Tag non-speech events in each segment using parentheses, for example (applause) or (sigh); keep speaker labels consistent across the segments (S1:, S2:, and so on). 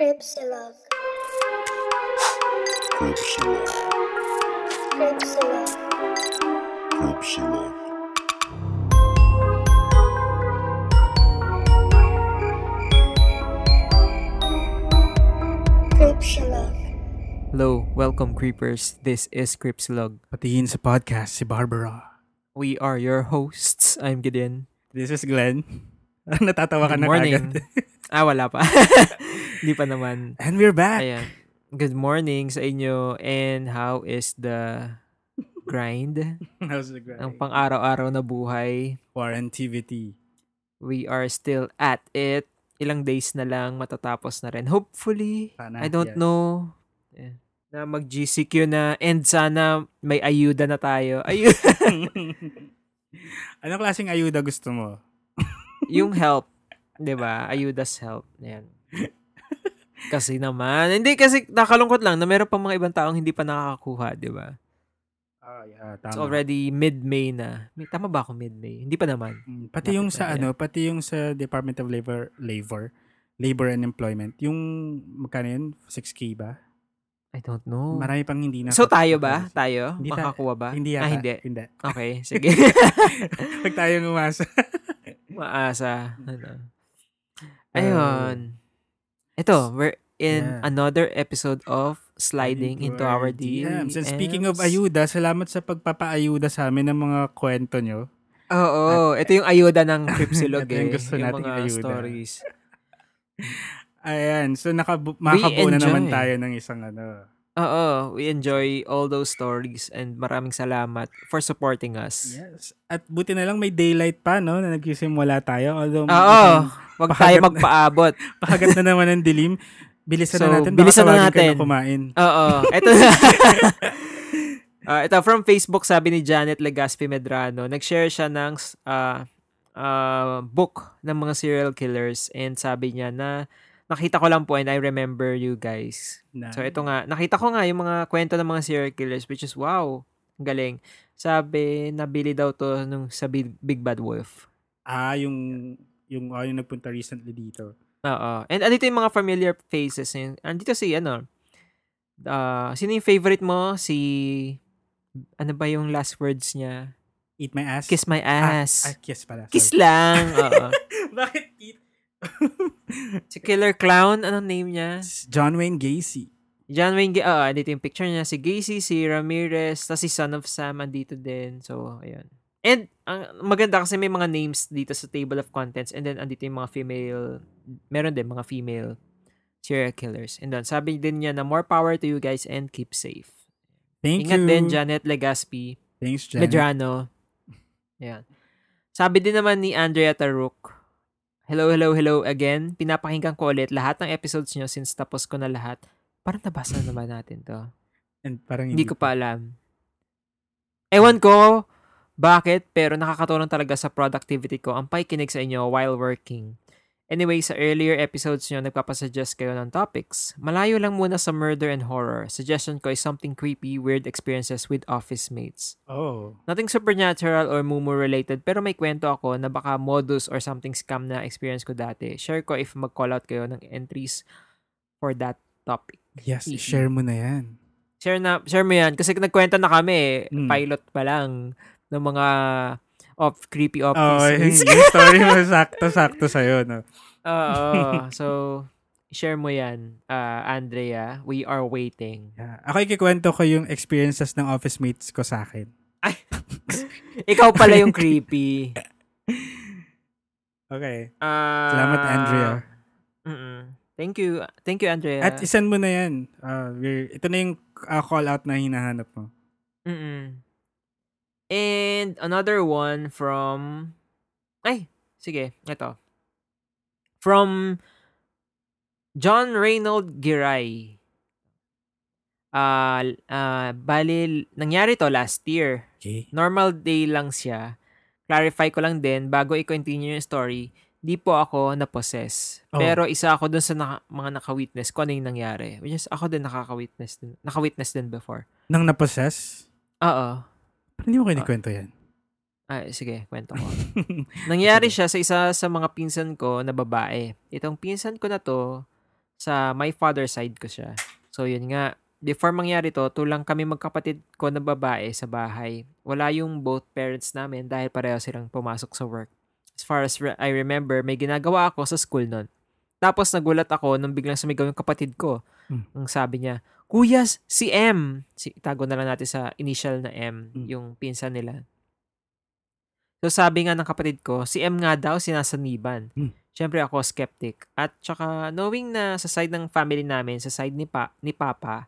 S1: Cripsilog.
S2: Cripsilog.
S1: Cripsilog.
S2: Cripsilog.
S1: Cripsilog.
S3: Hello, welcome creepers. This is Cripslog.
S4: Patingin sa podcast si Barbara.
S3: We are your hosts. I'm Gideon.
S4: This is Glenn. (laughs) Natatawa ka
S3: Good
S4: na
S3: morning.
S4: kagad. (laughs)
S3: Ah, wala pa. (laughs) Hindi pa naman.
S4: And we're back.
S3: Ayan. Good morning sa inyo and how is the grind (laughs)
S4: How's the grind?
S3: ng pang-araw-araw na buhay?
S4: Quarantivity.
S3: We are still at it. Ilang days na lang matatapos na rin. Hopefully,
S4: Sana,
S3: I don't
S4: yes.
S3: know. Yeah. Na mag-GCQ na and sana may ayuda na tayo. Ayuda. (laughs)
S4: Anong klaseng ayuda gusto mo? (laughs)
S3: yung help, 'di ba? Ayudas help. Yan. Kasi naman, hindi kasi nakalungkot lang na meron pa mga ibang taong hindi pa nakakakuha, 'di ba?
S4: Ah, yeah,
S3: It's
S4: tama.
S3: already mid-May na. May, tama ba ako mid-May? Hindi pa naman.
S4: Mm, Pati yung sa
S3: na,
S4: ano, pati yung sa Department of Labor, Labor, Labor and Employment, yung magkano yun? 6K ba?
S3: I don't know.
S4: Marami pang hindi na.
S3: so tayo ba? Tayo?
S4: Hindi
S3: Makakuha ba?
S4: Hindi
S3: Ah,
S4: yata.
S3: hindi.
S4: Hindi.
S3: Okay, (laughs) sige.
S4: Pag tayo umasa.
S3: Maasa. (laughs) Ano. Ayun. Ito, we're in
S4: Yeah.
S3: another episode of Sliding into, our DMs.
S4: And speaking of ayuda, salamat sa pagpapaayuda sa amin ng mga kwento nyo.
S3: Oo, ito yung ayuda ng Cripsilog (laughs)
S4: Ito yung
S3: eh.
S4: gusto
S3: yung
S4: nating
S3: mga
S4: ayuda.
S3: stories. (laughs)
S4: Ayan, so nakabu- makabuo na naman tayo ng isang ano.
S3: Oo, we enjoy all those stories and maraming salamat for supporting us.
S4: Yes. At buti na lang may daylight pa, no? Na nagsisimula tayo. Although,
S3: Oo, wag
S4: Pahagat
S3: tayo
S4: na-
S3: magpaabot. (laughs)
S4: pahagat na naman ng dilim. Bilisan
S3: So,
S4: na natin.
S3: bilisan na natin.
S4: kumain.
S3: Oo, ito na. (laughs) (laughs) Ah, ito from Facebook sabi ni Janet Legaspi Medrano, nag-share siya ng ah, ah, book ng mga serial killers and sabi niya na nakita ko lang po and I remember you guys.
S4: Na,
S3: So ito nga, nakita ko nga yung mga kwento ng mga serial killers which is wow, galing. Sabi, nabili daw to nung sa Big, Big Bad Wolf.
S4: ah, yung, yung, ah, yung nagpunta recently dito.
S3: Oo. And andito yung mga familiar faces. Andito si, ano, ah sino yung favorite mo? Si, ano ba yung last words niya?
S4: Eat my ass?
S3: Kiss my
S4: Ah,
S3: ass.
S4: ah, kiss pala.
S3: Kiss
S4: sorry.
S3: lang. Oo. (laughs)
S4: Bakit? (laughs)
S3: si Killer Clown, anong name niya?
S4: John Wayne Gacy.
S3: John Wayne, Ga- oo, andito yung picture niya. Si Gacy, si Ramirez, tapos si Son of Sam andito din. So, ayun. And, ang maganda kasi may mga names dito sa table of contents and then andito yung mga female, meron din mga female serial killers. And then, sabi din niya na more power to you guys and keep safe.
S4: Thank
S3: Ingat
S4: you.
S3: din, Janet Legaspi,
S4: Thanks, Janet.
S3: Medrano. Ayan. Sabi din naman ni Andrea Taruk, Hello, hello, hello again. Pinapakinggan ko ulit lahat ng episodes nyo since tapos ko na lahat. Parang nabasa na ba natin to?
S4: And parang
S3: Hindi ko pa alam. Ewan ko bakit, pero nakakatulong talaga sa productivity ko ang pakikinig sa inyo while working. Anyway, sa earlier episodes nyo, nagpapasuggest kayo ng topics. Malayo lang muna sa murder and horror. Suggestion ko is something creepy, weird experiences with office mates.
S4: Oh.
S3: Nothing supernatural or mumu related pero may kwento ako na baka modus or something scam na experience ko dati. Share ko if mag-call out kayo ng entries for that topic.
S4: Yes,
S3: Easy.
S4: share mo na yan.
S3: Share na share mo 'yan kasi nagkwento na kami.
S4: Mm.
S3: pilot pa lang ng mga off creepy
S4: Oh,
S3: offices.
S4: yung story (laughs) mo sakto-sakto sa'yo, no?
S3: Oo. so share mo 'yan, ah, Andrea. We are waiting.
S4: Yeah. Ako ikikwento ko yung experiences ng office mates ko sa akin. (laughs)
S3: Ikaw pala yung creepy.
S4: Okay.
S3: Ah,
S4: Salamat, Andrea.
S3: mm Thank you. Thank you, Andrea.
S4: At isan mo na yan. Uh, we're, ito na yung uh, call out na hinahanap mo.
S3: Mm-mm. And another one from ay, sige, ito. From John Reynold Giray. Ah, ah, bali nangyari to last year.
S4: Okay.
S3: Normal day lang siya. Clarify ko lang din bago i-continue yung story. Di po ako na-possess.
S4: Oh.
S3: Pero isa ako dun sa naka- mga naka-witness kung ano yung nangyari. Which is, ako din nakaka-witness din. Naka-witness din before.
S4: Nang napossess?
S3: Oo.
S4: Parang hindi mo kinikwento yan.
S3: Ay, sige, kwento ko. (laughs) Nangyari siya sa isa sa mga pinsan ko na babae. Itong pinsan ko na to, Sa my father side ko siya. So, yun nga. Before mangyari to, tulang kami magkapatid ko na babae sa bahay. Wala yung both parents namin dahil pareho silang pumasok sa work. As far as re- I remember, may ginagawa ako sa school nun. Tapos nagulat ako nung biglang sumigaw yung kapatid ko.
S4: Hmm.
S3: Ang sabi niya, Kuya, si M. Si, tago na lang natin sa initial na M,
S4: Hmm.
S3: yung pinsan nila. So sabi nga ng kapatid ko, si M nga daw sinasaniban.
S4: Hmm.
S3: Siyempre ako skeptic. At tsaka knowing na sa side ng family namin, sa side ni, pa, ni Papa,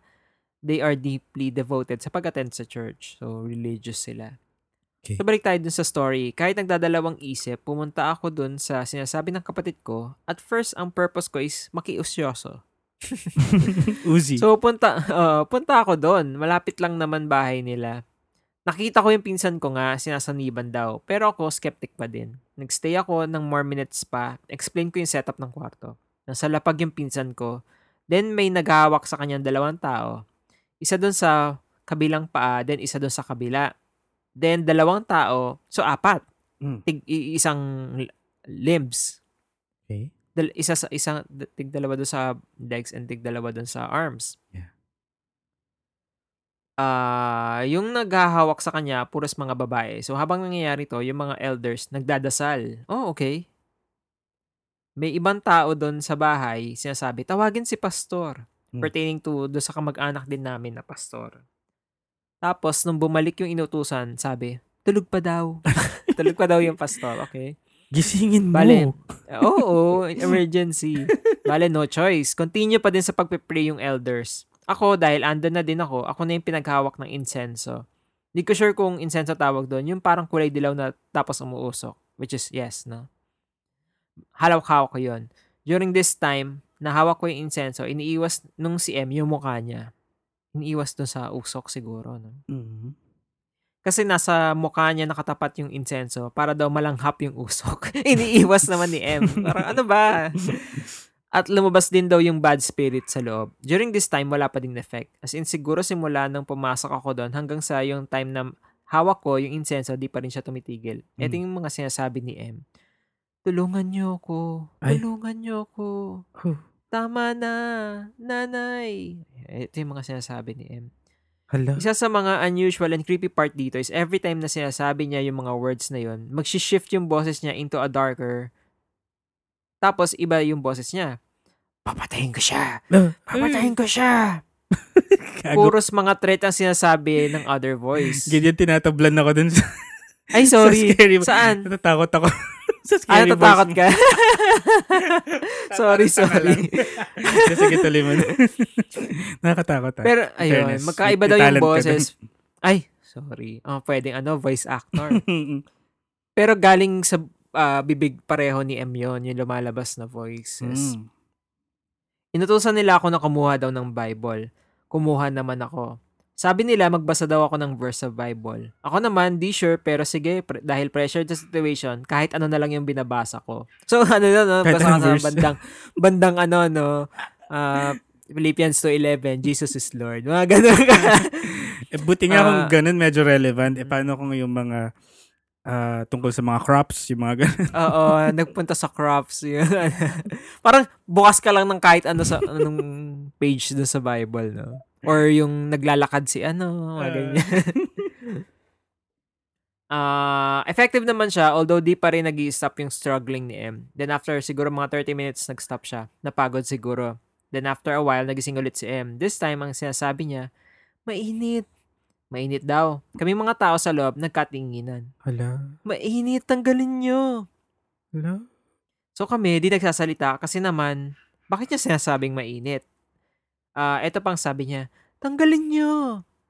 S3: they are deeply devoted sa pag-attend sa church. So religious sila.
S4: Okay.
S3: So balik tayo dun sa story. Kahit nagdadalawang isip, pumunta ako dun sa sinasabi ng kapatid ko. At first, ang purpose ko is makiusyoso. (laughs)
S4: Uzi.
S3: So punta uh, punta ako doon. Malapit lang naman bahay nila. Nakita ko yung pinsan ko nga, sinasaniban daw. Pero ako, skeptic pa din. Nagstay ako ng more minutes pa. Explain ko yung setup ng kwarto. Nasa lapag yung pinsan ko. Then may naghahawak sa kanyang dalawang tao. Isa doon sa kabilang paa, then isa doon sa kabila. Then dalawang tao, so apat.
S4: Mm.
S3: Tig, isang limbs. Dal- isa sa isang tig dalawa doon sa legs and tig dalawa doon sa arms.
S4: Yeah.
S3: Ah, yung naghahawak sa kanya puros mga babae. So habang nangyayari to, yung mga elders nagdadasal. Oh, okay. May ibang tao doon sa bahay, sinasabi, tawagin si pastor.
S4: Hmm.
S3: Pertaining to do sa kamag-anak din namin na pastor. Tapos nung bumalik yung inutusan, sabi, tulog pa daw. (laughs) (laughs) tulog pa daw yung pastor, okay?
S4: Gisingin mo.
S3: Bale. Oo, emergency. Bale, no choice. Continue pa din sa pagpe-pray yung elders. Ako, dahil andun na din ako, ako na yung pinaghawak ng insenso. Hindi ko sure kung insenso tawag doon. Yung parang kulay dilaw na tapos umuusok. Which is, yes, no? Halawak-hawak ko yun. During this time, nahawak ko yung insenso, iniiwas nung si M yung mukha niya. Iniiwas dun sa usok siguro, no?
S4: Mhm.
S3: Kasi nasa mukha niya nakatapat yung insenso para daw malanghap yung usok. (laughs) Iniiwas naman ni M. Parang ano ba? At lumabas din daw yung bad spirit sa loob. During this time, wala pa ding effect. As in, siguro simula nung pumasok ako doon hanggang sa yung time na hawak ko yung insenso, di pa rin siya tumitigil. Ito yung mga sinasabi ni M. Tulungan niyo ako.
S4: Ay.
S3: Tulungan niyo ako. Tama na. Nanay. Ito yung mga sinasabi ni M.
S4: Hala.
S3: Isa sa mga unusual and creepy part dito is every time na sinasabi niya yung mga words na yun, mag-shift yung boses niya into a darker. Tapos iba yung boses niya. Papatayin ko siya.
S4: Ah,
S3: Papatayin ko siya. (laughs) Puros mga threat ang sinasabi ng other voice.
S4: Ganyan tinatablan ako dun sa,
S3: Ay, (laughs)
S4: sa
S3: sorry.
S4: scary
S3: Saan?
S4: Natatakot ako. Sa
S3: Ay,
S4: scary
S3: natatakot
S4: voice.
S3: ka? (laughs) sorry, sorry. (laughs)
S4: Sige, tuloy mo na. (laughs) Nakakatakot ah.
S3: Pero, ayun,
S4: Fairness.
S3: magkaiba daw yung boses. Ay, sorry. Oh, pwedeng ano, voice actor. Pero galing sa ah, bibig pareho ni M yun, yung lumalabas na voices.
S4: Mm.
S3: Inutusan nila ako na kumuha daw ng Bible. Kumuha naman ako. Sabi nila magbasa daw ako ng verse sa Bible. Ako naman, di sure, pero sige, pre- dahil pressure the situation, kahit ano na lang yung binabasa ko. (laughs) So, ano na, no? Basa ka sa bandang, bandang ano, no? ah, Philippians 2.11, Jesus is Lord. Mga ganun ka. (laughs)
S4: Eh, buti nga kung
S3: Ah.
S4: ganun, medyo relevant. Eh, paano kung yung mga ah, tungkol sa mga crops, yung mga ganun. (laughs)
S3: Oo, nagpunta sa crops. Yun. Parang bukas ka lang ng kahit ano sa anong page doon sa Bible, no? Or yung naglalakad si ano, mga
S4: Ah.
S3: ganyan. (laughs) Ah, effective naman siya, although di pa rin nag stop yung struggling ni M. Then after siguro mga 30 minutes, nag-stop siya. Napagod siguro. Then after a while, nagising ulit si M. This time, ang sinasabi niya, mainit. Mainit daw. Kami mga tao sa loob, nagkatinginan.
S4: Hala.
S3: Mainit, tanggalin niyo.
S4: Hala.
S3: So kami, di nagsasalita kasi naman, bakit niya sinasabing mainit? Ah, ito pang sabi niya, tanggalin niyo.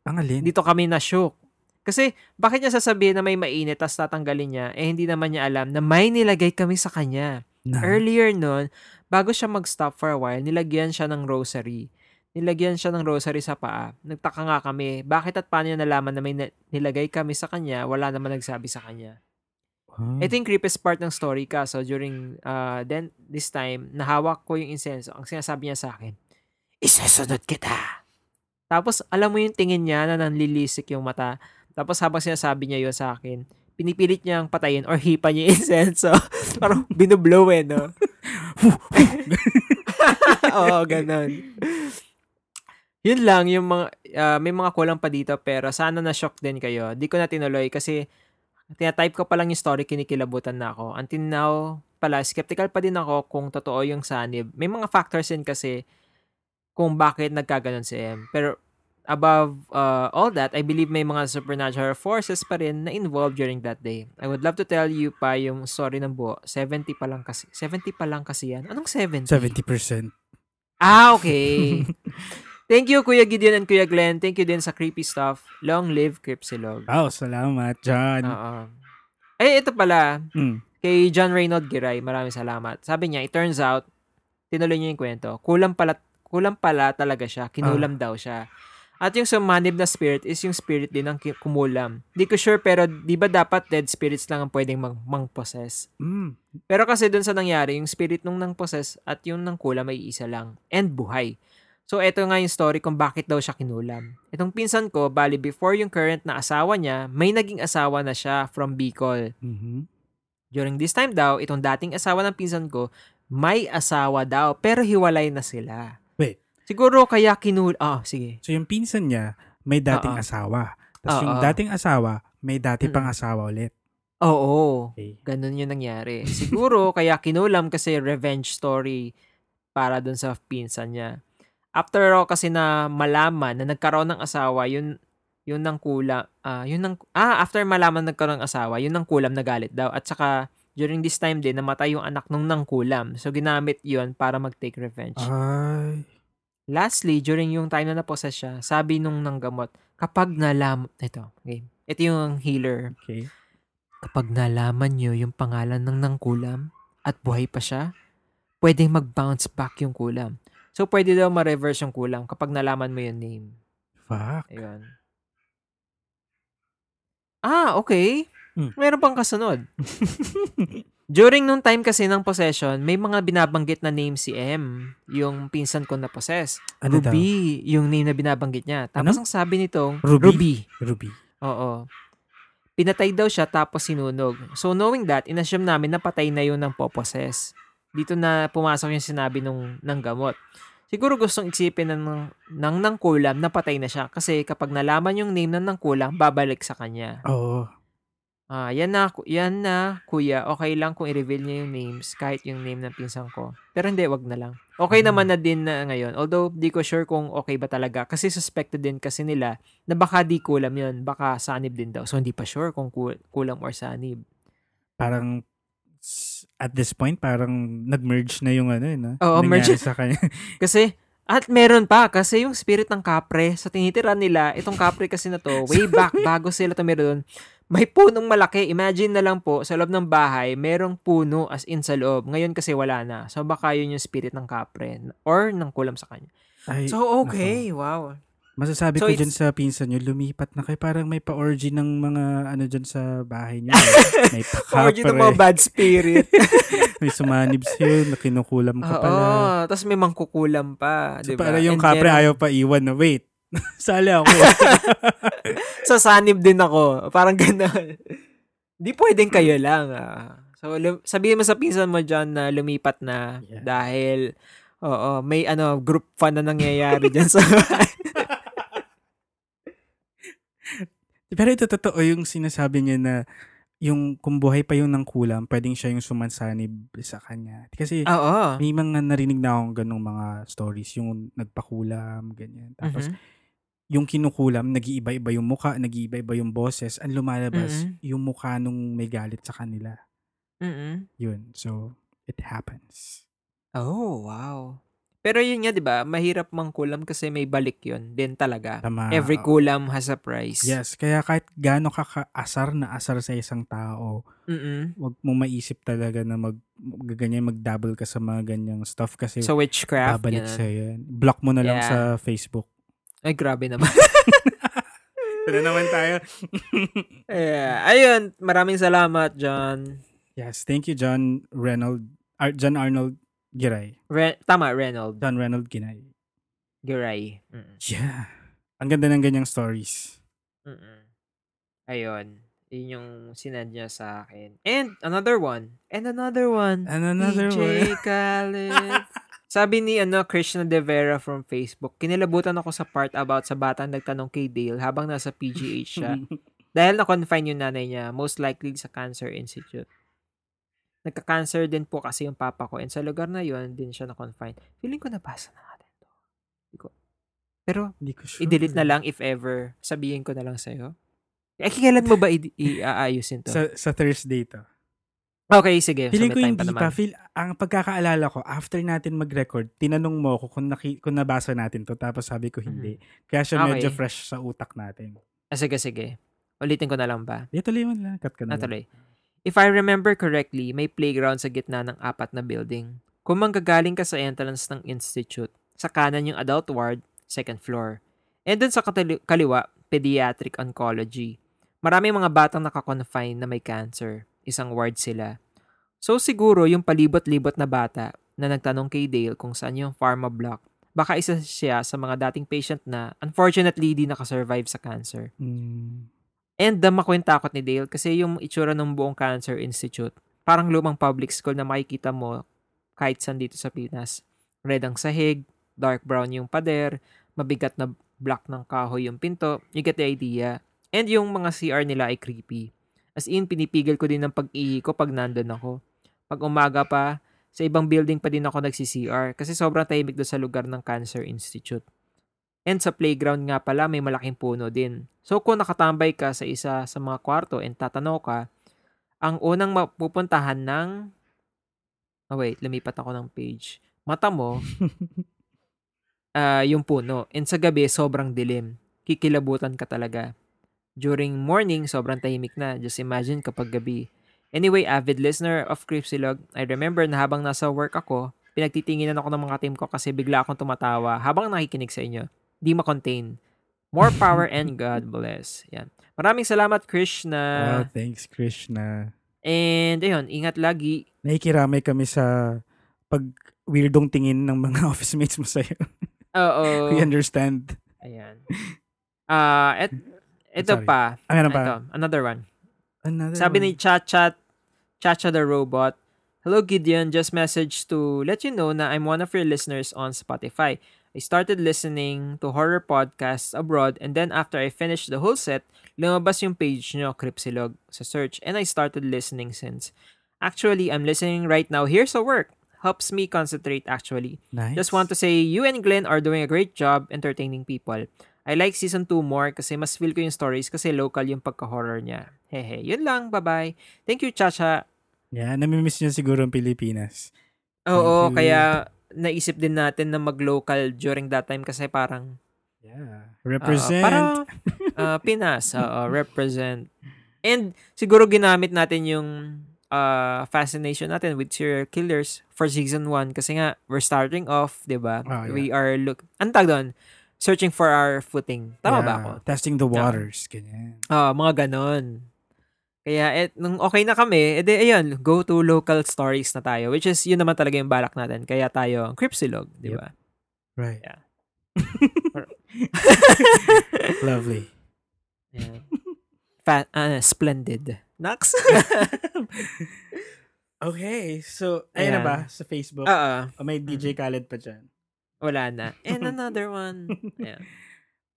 S4: Ang alin?
S3: Dito kami na shook. Kasi bakit niya sasabihin na may mainit tapos tatanggalin niya eh hindi naman niya alam na may nilagay kami sa kanya.
S4: Na.
S3: Earlier nun, bago siya mag-stop for a while, nilagyan siya ng rosary. Nilagyan siya ng rosary sa paa. Nagtaka nga kami, bakit at paano niya nalaman na may nilagay kami sa kanya, wala naman nagsabi sa kanya.
S4: Wow.
S3: Ito yung creepiest part ng story ka. So, during uh, then, this time, nahawak ko yung insenso. Ang sinasabi niya sa akin, isasunod kita. Tapos, alam mo yung tingin niya na nanlilisik yung mata. Tapos, habang sinasabi niya yun sa akin, pinipilit niyang patayin or hipa niya yung (laughs) insenso. Parang binublow eh, no? (laughs) Oo, ganun. Yun lang, yung mga, ah, may mga kulang pa dito, pero sana na-shock din kayo. Di ko na tinuloy kasi tinatype ko pa lang yung story, kinikilabutan na ako. Until now, pala, skeptical pa din ako kung totoo yung sanib. May mga factors din kasi kung bakit nagkaganon si M. Pero above uh, all that, I believe may mga supernatural forces pa rin na involved during that day. I would love to tell you pa yung story ng buo. 70 pa lang kasi. 70 pa lang kasi yan. Anong 70?
S4: 70%.
S3: Ah, okay. (laughs) Thank you, Kuya Gideon and Kuya Glenn. Thank you din sa creepy stuff. Long live Cripsilog.
S4: Wow, salamat, John.
S3: Oo. Eh, ito pala.
S4: Mm.
S3: Kay John Reynold Giray, maraming salamat. Sabi niya, it turns out, tinuloy niya yung kwento. Kulang pala, kulang pala talaga siya. Kinulam daw siya. At yung sumanib na spirit is yung spirit din ng kumulam. Di ko sure pero di ba dapat dead spirits lang ang pwedeng mang, mang-possess?
S4: Mm.
S3: Pero kasi dun sa nangyari, yung spirit nung nang possess at yung nang kulam ay isa lang. And buhay. So, eto nga yung story kung bakit daw siya kinulam. Itong pinsan ko, bali before yung current na asawa niya, may naging asawa na siya from Bicol.
S4: Mhm.
S3: During this time daw, itong dating asawa ng pinsan ko, may asawa daw, pero hiwalay na sila. Siguro kaya kinul... Ah, sige.
S4: So, yung pinsan niya, may dating
S3: Oo.
S4: asawa. Tapos
S3: Oo.
S4: yung dating asawa, may dati pang
S3: Mm.
S4: asawa ulit.
S3: Oo.
S4: Okay.
S3: Ganun yung nangyari. Siguro (laughs) kaya kinulam kasi revenge story para dun sa pinsan niya. After all kasi na malaman na nagkaroon ng asawa, yun yun nang kulam. Ah, yun nang ah after malaman nagkaroon ng asawa, yun nang kulam na galit daw. At saka during this time din namatay yung anak nung nang kulam. So ginamit yun para mag-take revenge.
S4: Ay.
S3: Lastly, during yung time na napossess siya, sabi nung nanggamot, kapag nalam ito, okay. Ito yung healer.
S4: Okay.
S3: Kapag nalaman nyo yung pangalan ng nangkulam at buhay pa siya, pwedeng mag-bounce back yung kulam. So, pwede daw ma-reverse yung kulam kapag nalaman mo yung name.
S4: Fuck.
S3: Ayun. Ah, okay.
S4: Hmm.
S3: Meron pang kasunod. (laughs) During nung time kasi ng possession, may mga binabanggit na name si M, yung pinsan ko na possess.
S4: Ano daw?
S3: Ruby, yung name na binabanggit niya. Tapos ang sabi nitong,
S4: Ruby?
S3: Ruby.
S4: Ruby.
S3: Oo. Pinatay daw siya tapos sinunog. So knowing that, inassume namin na patay na yun ng poposes. Dito na pumasok yung sinabi nung, ng gamot. Siguro gustong isipin ng, ng nangkulam na patay na siya kasi kapag nalaman yung name ng nangkulam, babalik sa kanya.
S4: Oo.
S3: Ah, yan na, ku- yan na, kuya. Okay lang kung i-reveal niya yung names kahit yung name ng pinsan ko. Pero hindi, wag na lang. Okay
S4: Hmm.
S3: naman na din na ngayon. Although, di ko sure kung okay ba talaga. Kasi suspected din kasi nila na baka di kulam yun. Baka sanib din daw. So, hindi pa sure kung kul- kulam or sanib.
S4: Parang s- at this point, parang nag-merge na yung ano yun. ah,
S3: Oo,
S4: nangyari
S3: merge.
S4: sa kanya. (laughs)
S3: Kasi, at meron pa, kasi yung spirit ng kapre, sa tinitira nila, itong kapre kasi na to, way (laughs) back, bago sila tumira doon, may punong malaki. Imagine na lang po, sa loob ng bahay, merong puno as in sa loob. Ngayon kasi wala na. So, baka yun yung spirit ng kapre or ng kulam sa kanya.
S4: Ay,
S3: So, okay. Wow.
S4: Masasabi
S3: So,
S4: ko dyan sa pinsan nyo, lumipat na kayo. Parang may pa-orgy ng mga ano dyan sa bahay nyo. (laughs) may
S3: Or yun ng mga bad spirit. (laughs)
S4: may sumanib sa'yo, na kinukulam ka pala.
S3: Oo. Tapos may mangkukulam pa.
S4: So,
S3: diba?
S4: para yung
S3: And
S4: kapre
S3: meron-
S4: ayaw pa iwan na, wait, (laughs) sali ako. (laughs)
S3: sa sanib din ako. Parang gano'n. Di pwedeng kayo lang. Ah. So, lum- sabihin mo sa pinsan mo dyan na lumipat na
S4: Yeah.
S3: dahil, oo, may ano, group fun na nangyayari dyan sa (laughs)
S4: Pero ito totoo yung sinasabi niya na yung kung buhay pa yung nangkulam, pwedeng siya yung sumansanib sa kanya. Kasi
S3: Oo.
S4: may mga narinig na akong ganong mga stories, yung nagpakulam, ganyan. Tapos
S3: Mhm.
S4: Yung kinukulam, nag-iiba-iba yung muka, nag-iiba-iba yung boses, ang lumalabas,
S3: Mhm.
S4: yung mukha nung may galit sa kanila.
S3: Mhm.
S4: Yun. So, it happens.
S3: Oh, wow. Pero yun nga, di ba, mahirap mangkulam kasi may balik yun din talaga.
S4: Tama.
S3: Every kulam has a price.
S4: Yes. Kaya kahit gaano ka kaasar na asar sa isang tao,
S3: mm
S4: wag mo maisip talaga na mag, ganyan, mag-double ka sa mga ganyang stuff kasi
S3: So, witchcraft.
S4: babalik
S3: ganun.
S4: sa yan. Block mo na lang
S3: Yeah.
S4: sa Facebook.
S3: Ay, grabe naman. (laughs)
S4: Ito na naman tayo.
S3: yeah. Ayun, maraming salamat, John.
S4: yes. Thank you, John Reynold. Ar- John Arnold Giray.
S3: Re- tama, Reynold.
S4: John Reynold Giray.
S3: Giray. Mm-mm.
S4: Yeah. Ang ganda ng ganyang stories.
S3: Mm-mm. Ayun. Yun yung sinad niya sa akin. And another one. And another one.
S4: And another
S3: DJ
S4: one. (laughs)
S3: Khaled. Sabi ni ano Krishna De Vera from Facebook, kinilabutan ako sa part about sa batang nagtanong kay Dale habang nasa PGH siya. (laughs) Dahil na-confine yung nanay niya, most likely sa Cancer Institute. Nagka-cancer din po kasi yung papa ko and sa lugar na yon din siya na-confine. Feeling ko nabasa na natin to. Ko. Pero
S4: Hindi ko sure.
S3: i-delete na lang if ever. Sabihin ko na lang sa'yo. Eh, kailan mo ba i- i-aayusin to?
S4: Sa, sa Thursday to.
S3: Okay, sige.
S4: Feeling ko hindi
S3: pa.
S4: Feel, ang pagkakaalala ko, after natin mag-record, tinanong mo ako kung, naki, kung nabasa natin to. Tapos sabi ko hindi. Kaya siya.
S3: Okay.
S4: medyo fresh sa utak natin.
S3: Ah, sige, sige. Ulitin ko na lang ba?
S4: Di tuloy mo lang. Cut ka na lang.
S3: Natuloy. If I remember correctly, may playground sa gitna ng apat na building. Kung manggagaling ka sa entrance ng institute, sa kanan yung adult ward, second floor. And dun sa katali- kaliwa, pediatric oncology. Maraming mga batang nakakonfine na may cancer. Isang ward sila. So siguro yung palibot-libot na bata na nagtanong kay Dale kung saan yung pharma block, baka isa siya sa mga dating patient na unfortunately di nakasurvive sa cancer.
S4: Mm.
S3: And the makwintakot ni Dale kasi yung itsura ng buong Cancer Institute, parang lumang public school na makikita mo kahit saan dito sa Pinas. Red ang sahig, dark brown yung pader, mabigat na block ng kahoy yung pinto. You get the idea. And yung mga CR nila ay creepy. As in, pinipigil ko din ng pag-ihi ko pag nandun ako. Pag umaga pa, sa ibang building pa din ako nagsi-CR kasi sobrang tahimik doon sa lugar ng Cancer Institute. And sa playground nga pala, may malaking puno din. So kung nakatambay ka sa isa sa mga kwarto and tatanaw ka, ang unang mapupuntahan ng... Oh wait, lumipat ako ng page. Mata mo, (laughs) ah, yung puno. And sa gabi, sobrang dilim. Kikilabutan ka talaga. During morning, sobrang tahimik na. Just imagine kapag gabi. Anyway, avid listener of Cripsilog, I remember na habang nasa work ako, pinagtitinginan ako ng mga team ko kasi bigla akong tumatawa habang nakikinig sa inyo. Di ma-contain. More power and (laughs) God bless. Yan. Maraming salamat, Krishna.
S4: oh, thanks, Krishna.
S3: And ayun, ingat lagi.
S4: Nakikiramay kami sa pag weirdong tingin ng mga (laughs) office mates mo sa'yo.
S3: Oo.
S4: We understand.
S3: Ayan. Ah, et, ito
S4: Sorry.
S3: pa.
S4: Ah, ano pa?
S3: Ito, another one.
S4: Another
S3: Sabi
S4: one.
S3: ni Chachat, Chacha the Robot, Hello Gideon, just message to let you know na I'm one of your listeners on Spotify. I started listening to horror podcasts abroad and then after I finished the whole set, lumabas yung page nyo, Cripsilog, sa search and I started listening since. Actually, I'm listening right now here sa work. Helps me concentrate actually.
S4: Nice.
S3: Just want to say, you and Glenn are doing a great job entertaining people. I like season 2 more kasi mas feel ko yung stories kasi local yung pagka-horror niya. Hehe, yun lang. Bye-bye. Thank you, Chacha.
S4: Yeah, namimiss niya siguro ang Pilipinas.
S3: Oo, kaya naisip din natin na mag-local during that time kasi parang
S4: Yeah.
S3: ah,
S4: Represent.
S3: parang ah, Pinas. (laughs) Oo, represent. And siguro ginamit natin yung ah, fascination natin with serial killers for season 1 kasi nga we're starting off, 'di ba?
S4: Oh, yeah.
S3: We are look ang tawag doon, searching for our footing. Tama ba
S4: Yeah,
S3: ako?
S4: Testing the waters. Ganyan.
S3: Ah, mga ganon. Kaya et, nung okay na kami, edi ayun, go to local stories na tayo. Which is, yun naman talaga yung balak natin. Kaya tayo, ang Cripsilog, di
S4: Yep.
S3: ba?
S4: Right.
S3: Yeah. (laughs)
S4: Lovely.
S3: Yan. Fa- ah, splendid. Nax? (laughs)
S4: Okay, so, ayun na
S3: Ayan.
S4: ba sa Facebook?
S3: Oo.
S4: O may DJ Khaled pa dyan.
S3: Wala na. And (laughs) another one. Ayan.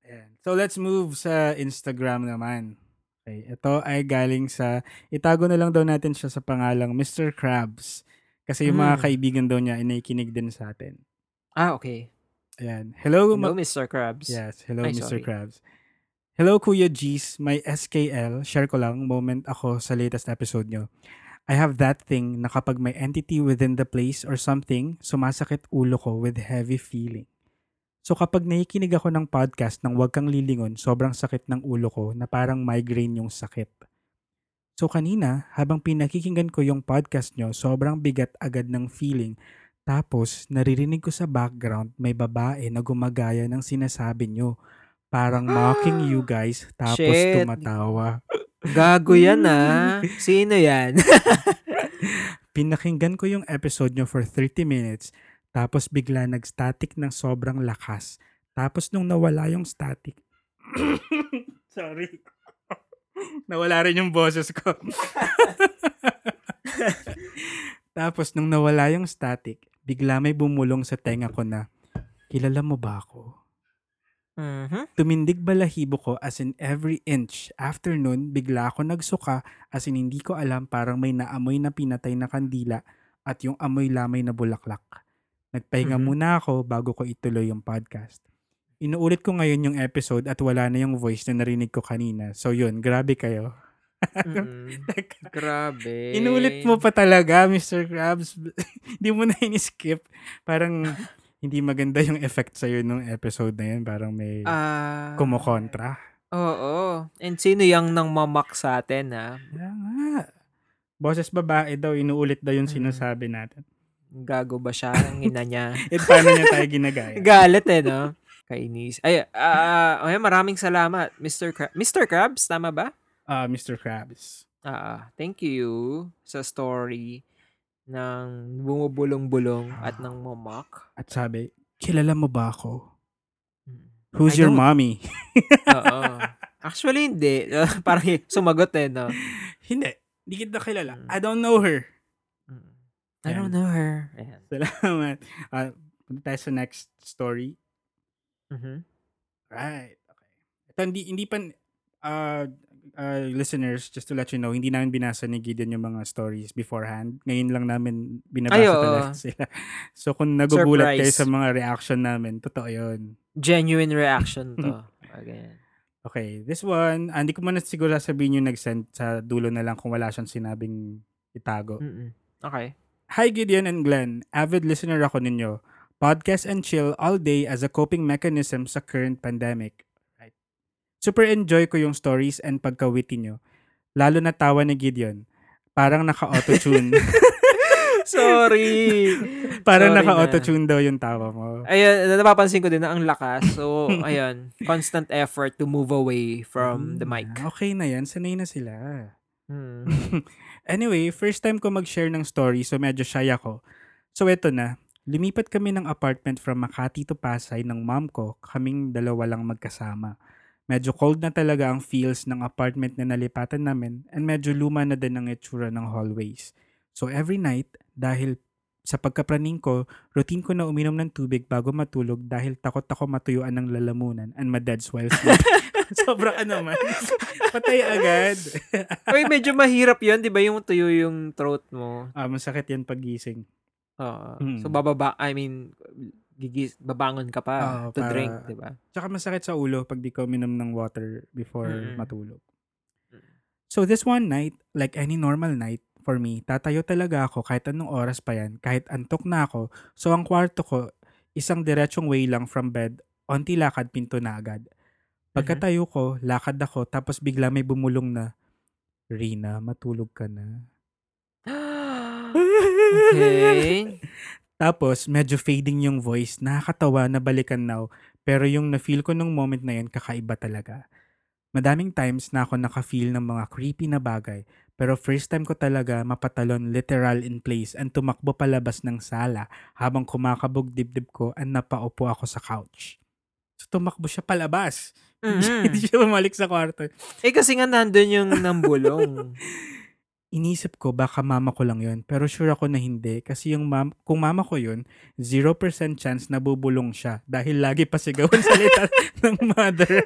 S4: Ayan. So, let's move sa Instagram naman. Okay, ito ay galing sa, itago na lang daw natin siya sa pangalang Mr. Krabs. Kasi yung mga
S3: Mm.
S4: kaibigan daw niya, inikinig din sa atin.
S3: Ah, okay.
S4: Ayan. Hello,
S3: Hello,
S4: ma-
S3: Mr. Krabs.
S4: Yes, hello
S3: Ay,
S4: Mr.
S3: sorry.
S4: Krabs. Hello Kuya G's, my SKL, share ko lang, moment ako sa latest episode nyo. I have that thing na kapag may entity within the place or something, sumasakit ulo ko with heavy feeling. So kapag nakikinig ako ng podcast ng Huwag Kang Lilingon, sobrang sakit ng ulo ko na parang migraine yung sakit. So kanina, habang pinakikinggan ko yung podcast nyo, sobrang bigat agad ng feeling. Tapos, naririnig ko sa background may babae na gumagaya ng sinasabi nyo. Parang mocking you guys, tapos
S3: Shit.
S4: tumatawa.
S3: Gago yan ah. (laughs) Sino yan? (laughs)
S4: Pinakinggan ko yung episode nyo for 30 minutes, tapos bigla nag-static ng sobrang lakas. Tapos nung nawala yung static, (coughs) sorry, (laughs) nawala rin yung boses ko. tapos nung nawala yung static, bigla may bumulong sa tenga ko na, kilala mo ba ako?
S3: Mhm.
S4: Tumindig balahibo ko as in every inch. After nun, bigla ako nagsuka as in hindi ko alam parang may naamoy na pinatay na kandila at yung amoy lamay na bulaklak. Nagpahinga
S3: Mhm.
S4: muna ako bago ko ituloy yung podcast. Inuulit ko ngayon yung episode at wala na yung voice na narinig ko kanina. So yun, grabe kayo. (laughs)
S3: Mm-mm. Grabe.
S4: Inulit mo pa talaga, Mr. Krabs. (laughs) Hindi mo na in-skip. Parang (laughs) hindi maganda yung effect sa'yo nung episode na yun. Parang may
S3: Ah.
S4: kumokontra.
S3: Oo. And sino yung nang mamak sa atin, ha?
S4: Kaya nga. Boses babae daw, inuulit daw yung
S3: Mm.
S4: sinasabi natin.
S3: Gago ba siya? Ang ina niya. (laughs)
S4: Eh, paano niya tayo ginagaya? (laughs)
S3: Galit eh, no? Kainis. Ay, ah, ay, maraming salamat, Mr. Crab. Mr. Krabs, tama ba?
S4: Ah, Mr. Krabs.
S3: Ah, thank you sa story ng bumubulong-bulong at ng mamak.
S4: At sabi, kilala mo ba ako?
S3: Mm.
S4: Who's
S3: I
S4: your
S3: don't-
S4: mommy? (laughs)
S3: Oo. Actually, hindi. (laughs) Parang sumagot eh, no?
S4: Hindi. Hindi kita kilala.
S3: Mm.
S4: I don't know her.
S3: Mm. I don't know her. Ayan.
S4: Salamat. Ah, punta tayo sa next story.
S3: Mhm.
S4: Right. Okay. Ito, hindi, hindi pa, uh, uh, listeners, just to let you know, hindi namin binasa ni Gideon yung mga stories beforehand. Ngayon lang namin binabasa
S3: Ay,
S4: talaga (laughs) sila. So, kung nagugulat kayo
S3: Surprise.
S4: sa mga reaction namin, totoo yun.
S3: Genuine reaction to. (laughs) Ah, ganyan.
S4: Okay, this one, ah, hindi ko man siguro sabihin yung nag-send sa dulo na lang kung wala siyang sinabing itago.
S3: Mm-mm. Okay.
S4: Hi Gideon and Glenn, avid listener ako ninyo. Podcast and chill all day as a coping mechanism sa current pandemic. Super enjoy ko yung stories and pagkawiti nyo. Lalo na tawa ni Gideon. Parang naka-auto-tune. (laughs)
S3: Sorry.
S4: Parang
S3: Sorry
S4: naka-auto-tune daw yung tawa mo.
S3: Ayun, napapansin ko din na ang lakas. So, (laughs) ayun, constant effort to move away from the mic.
S4: Okay na yan, sanay na sila.
S3: Hmm. (laughs)
S4: anyway, first time ko mag-share ng story so medyo shy ako. So eto na, lumipat kami ng apartment from Makati to Pasay ng mom ko, kaming dalawa lang magkasama. Medyo cold na talaga ang feels ng apartment na nalipatan namin and medyo luma na din ang itsura ng hallways. So every night, dahil sa pagkapraning ko, routine ko na uminom ng tubig bago matulog dahil takot ako matuyuan ng lalamunan and ma-deads while sleep. (laughs) Sobra ka naman. (laughs) Patay agad. (laughs)
S3: Uy, medyo mahirap yun, di ba? Yung tuyo yung throat mo.
S4: Ah, masakit yan pagising.
S3: Oo.
S4: Mm.
S3: So, bababa, I mean, gigis, babangon ka pa
S4: Oo,
S3: to
S4: para-
S3: drink, di ba?
S4: Tsaka masakit sa ulo pag di ka uminom ng water before
S3: Mm-mm.
S4: matulog.
S3: Mm.
S4: So this one night, like any normal night, for me, tatayo talaga ako kahit anong oras pa yan, kahit antok na ako. So ang kwarto ko, isang diretsong way lang from bed, onti lakad pinto na agad. Pagkatayo ko, lakad ako, tapos bigla may bumulong na, Rina, matulog ka na. (gasps)
S3: okay. (laughs)
S4: Tapos, medyo fading yung voice. Nakakatawa na balikan now. Pero yung na-feel ko nung moment na yun, kakaiba talaga. Madaming times na ako naka-feel ng mga creepy na bagay. Pero first time ko talaga mapatalon literal in place and tumakbo palabas ng sala habang kumakabog dibdib ko and napaupo ako sa couch. So tumakbo siya palabas. (laughs) Hindi
S3: Mhm.
S4: siya bumalik sa kwarto.
S3: eh, kasi nga nandun yung nambulong. (laughs)
S4: Inisip ko baka mama ko lang yun. Pero sure ako na hindi. Kasi yung mam kung mama ko yun, 0% chance na bubulong siya. Dahil lagi pa sigawan salita (laughs) ng mother.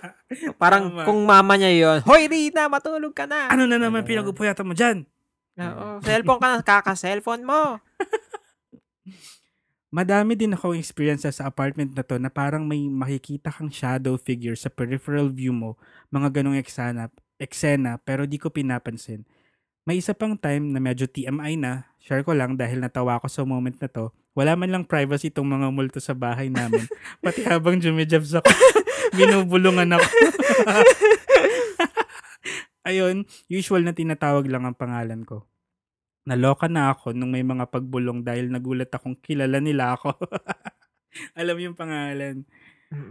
S4: (laughs)
S3: Parang
S4: Tama.
S3: kung mama niya yon Hoy, Rina, matulog ka na.
S4: ano na naman
S3: Ano?
S4: pinag-upuyatan mo dyan?
S3: Oo. Cellphone ka na, kaka-cellphone mo. (laughs)
S4: Madami din ako experiences sa apartment na to na parang may makikita kang shadow figure sa peripheral view mo, mga ganong eksena, eksena pero di ko pinapansin. May isa pang time na medyo TMI na, share ko lang dahil natawa ako sa moment na to, wala man lang privacy tong mga multo sa bahay namin. (laughs) Pati habang jumijabs ako, (laughs) binubulungan ako. (laughs) Ayun, usual na tinatawag lang ang pangalan ko. Naloka na ako nung may mga pagbulong dahil nagulat akong kilala nila ako. Alam yung pangalan.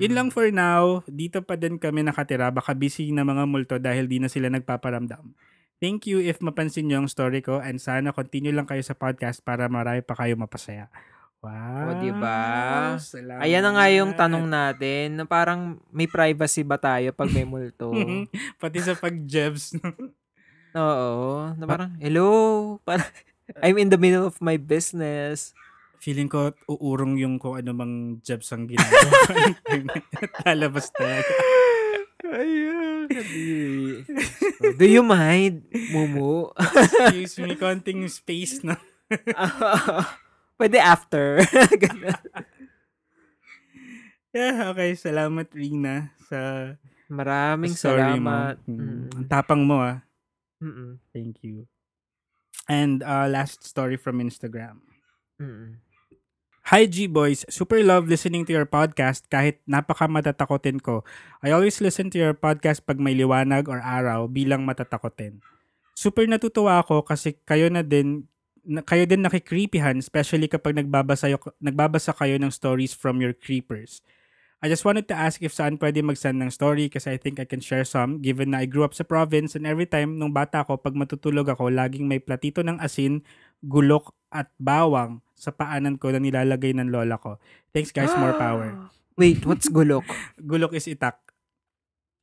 S4: Yun lang for now. Dito pa din kami nakatira. Baka busy na mga multo dahil di na sila nagpaparamdam. Thank you if mapansin nyo ang story ko and sana continue lang kayo sa podcast para marami pa kayo mapasaya. Wow.
S3: O, diba?
S4: Salamat.
S3: Ayan na nga yung tanong natin. na Parang may privacy ba tayo pag may multo? (laughs)
S4: Pati sa pag-jebs. (laughs)
S3: Oo. Na parang, hello. Parang, (laughs) I'm in the middle of my business.
S4: Feeling ko uurong yung kung ano mang jobs ang ginagawa. Lalabas talaga.
S3: Ayun. Do you mind, Mumu?
S4: Excuse me, konting space na. (laughs)
S3: Pwede after. (laughs)
S4: Yeah, okay. Salamat, Rina, sa
S3: Maraming
S4: story
S3: salamat.
S4: mo. Mm.
S3: Mm.
S4: Ang tapang mo, ah.
S3: Mm-mm.
S4: Thank you. And uh, last story from Instagram.
S3: Mm-mm.
S4: Hi G boys, super love listening to your podcast kahit napaka matatakotin ko. I always listen to your podcast pag may liwanag or araw bilang matatakotin. Super natutuwa ako kasi kayo na din na, kayo din nakikreepyhan especially kapag nagbabasa, yo- nagbabasa kayo ng stories from your creepers. I just wanted to ask if saan pwede mag-send ng story kasi I think I can share some given na I grew up sa province and every time nung bata ako pag matutulog ako laging may platito ng asin, gulok at bawang sa paanan ko na nilalagay ng lola ko. Thanks guys, more power.
S3: Wait, what's gulok? (laughs)
S4: Gulok is itak.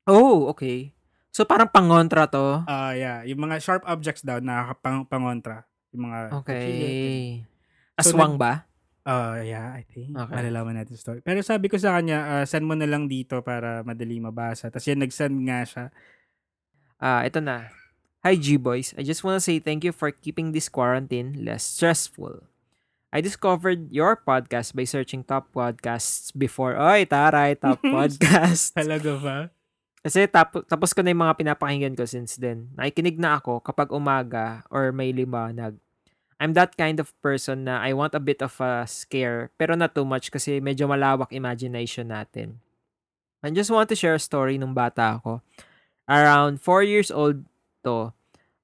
S3: Oh, okay. So parang pangontra to.
S4: Ah, yeah, yung mga sharp objects daw na pang pangontra. Yung mga.
S3: Okay.
S4: So,
S3: Aswang ba?
S4: Ah, yeah, I think.
S3: Okay.
S4: Malalaman natin story. Pero sabi ko sa kanya, ah, send mo na lang dito para madali mabasa. Tapos yan, nag-send nga siya.
S3: Ah, ito na. Hi G-Boys. I just want to say thank you for keeping this quarantine less stressful. I discovered your podcast by searching top podcasts before. Oy, taray, top (laughs) podcast.
S4: Talaga ba?
S3: Kasi tap- tapos ko na yung mga pinapakinggan ko since then. Nakikinig na ako kapag umaga or may liwanag. I'm that kind of person na I want a bit of a scare pero not too much kasi medyo malawak imagination natin. I just want to share a story nung bata ako. Around 4 years old to.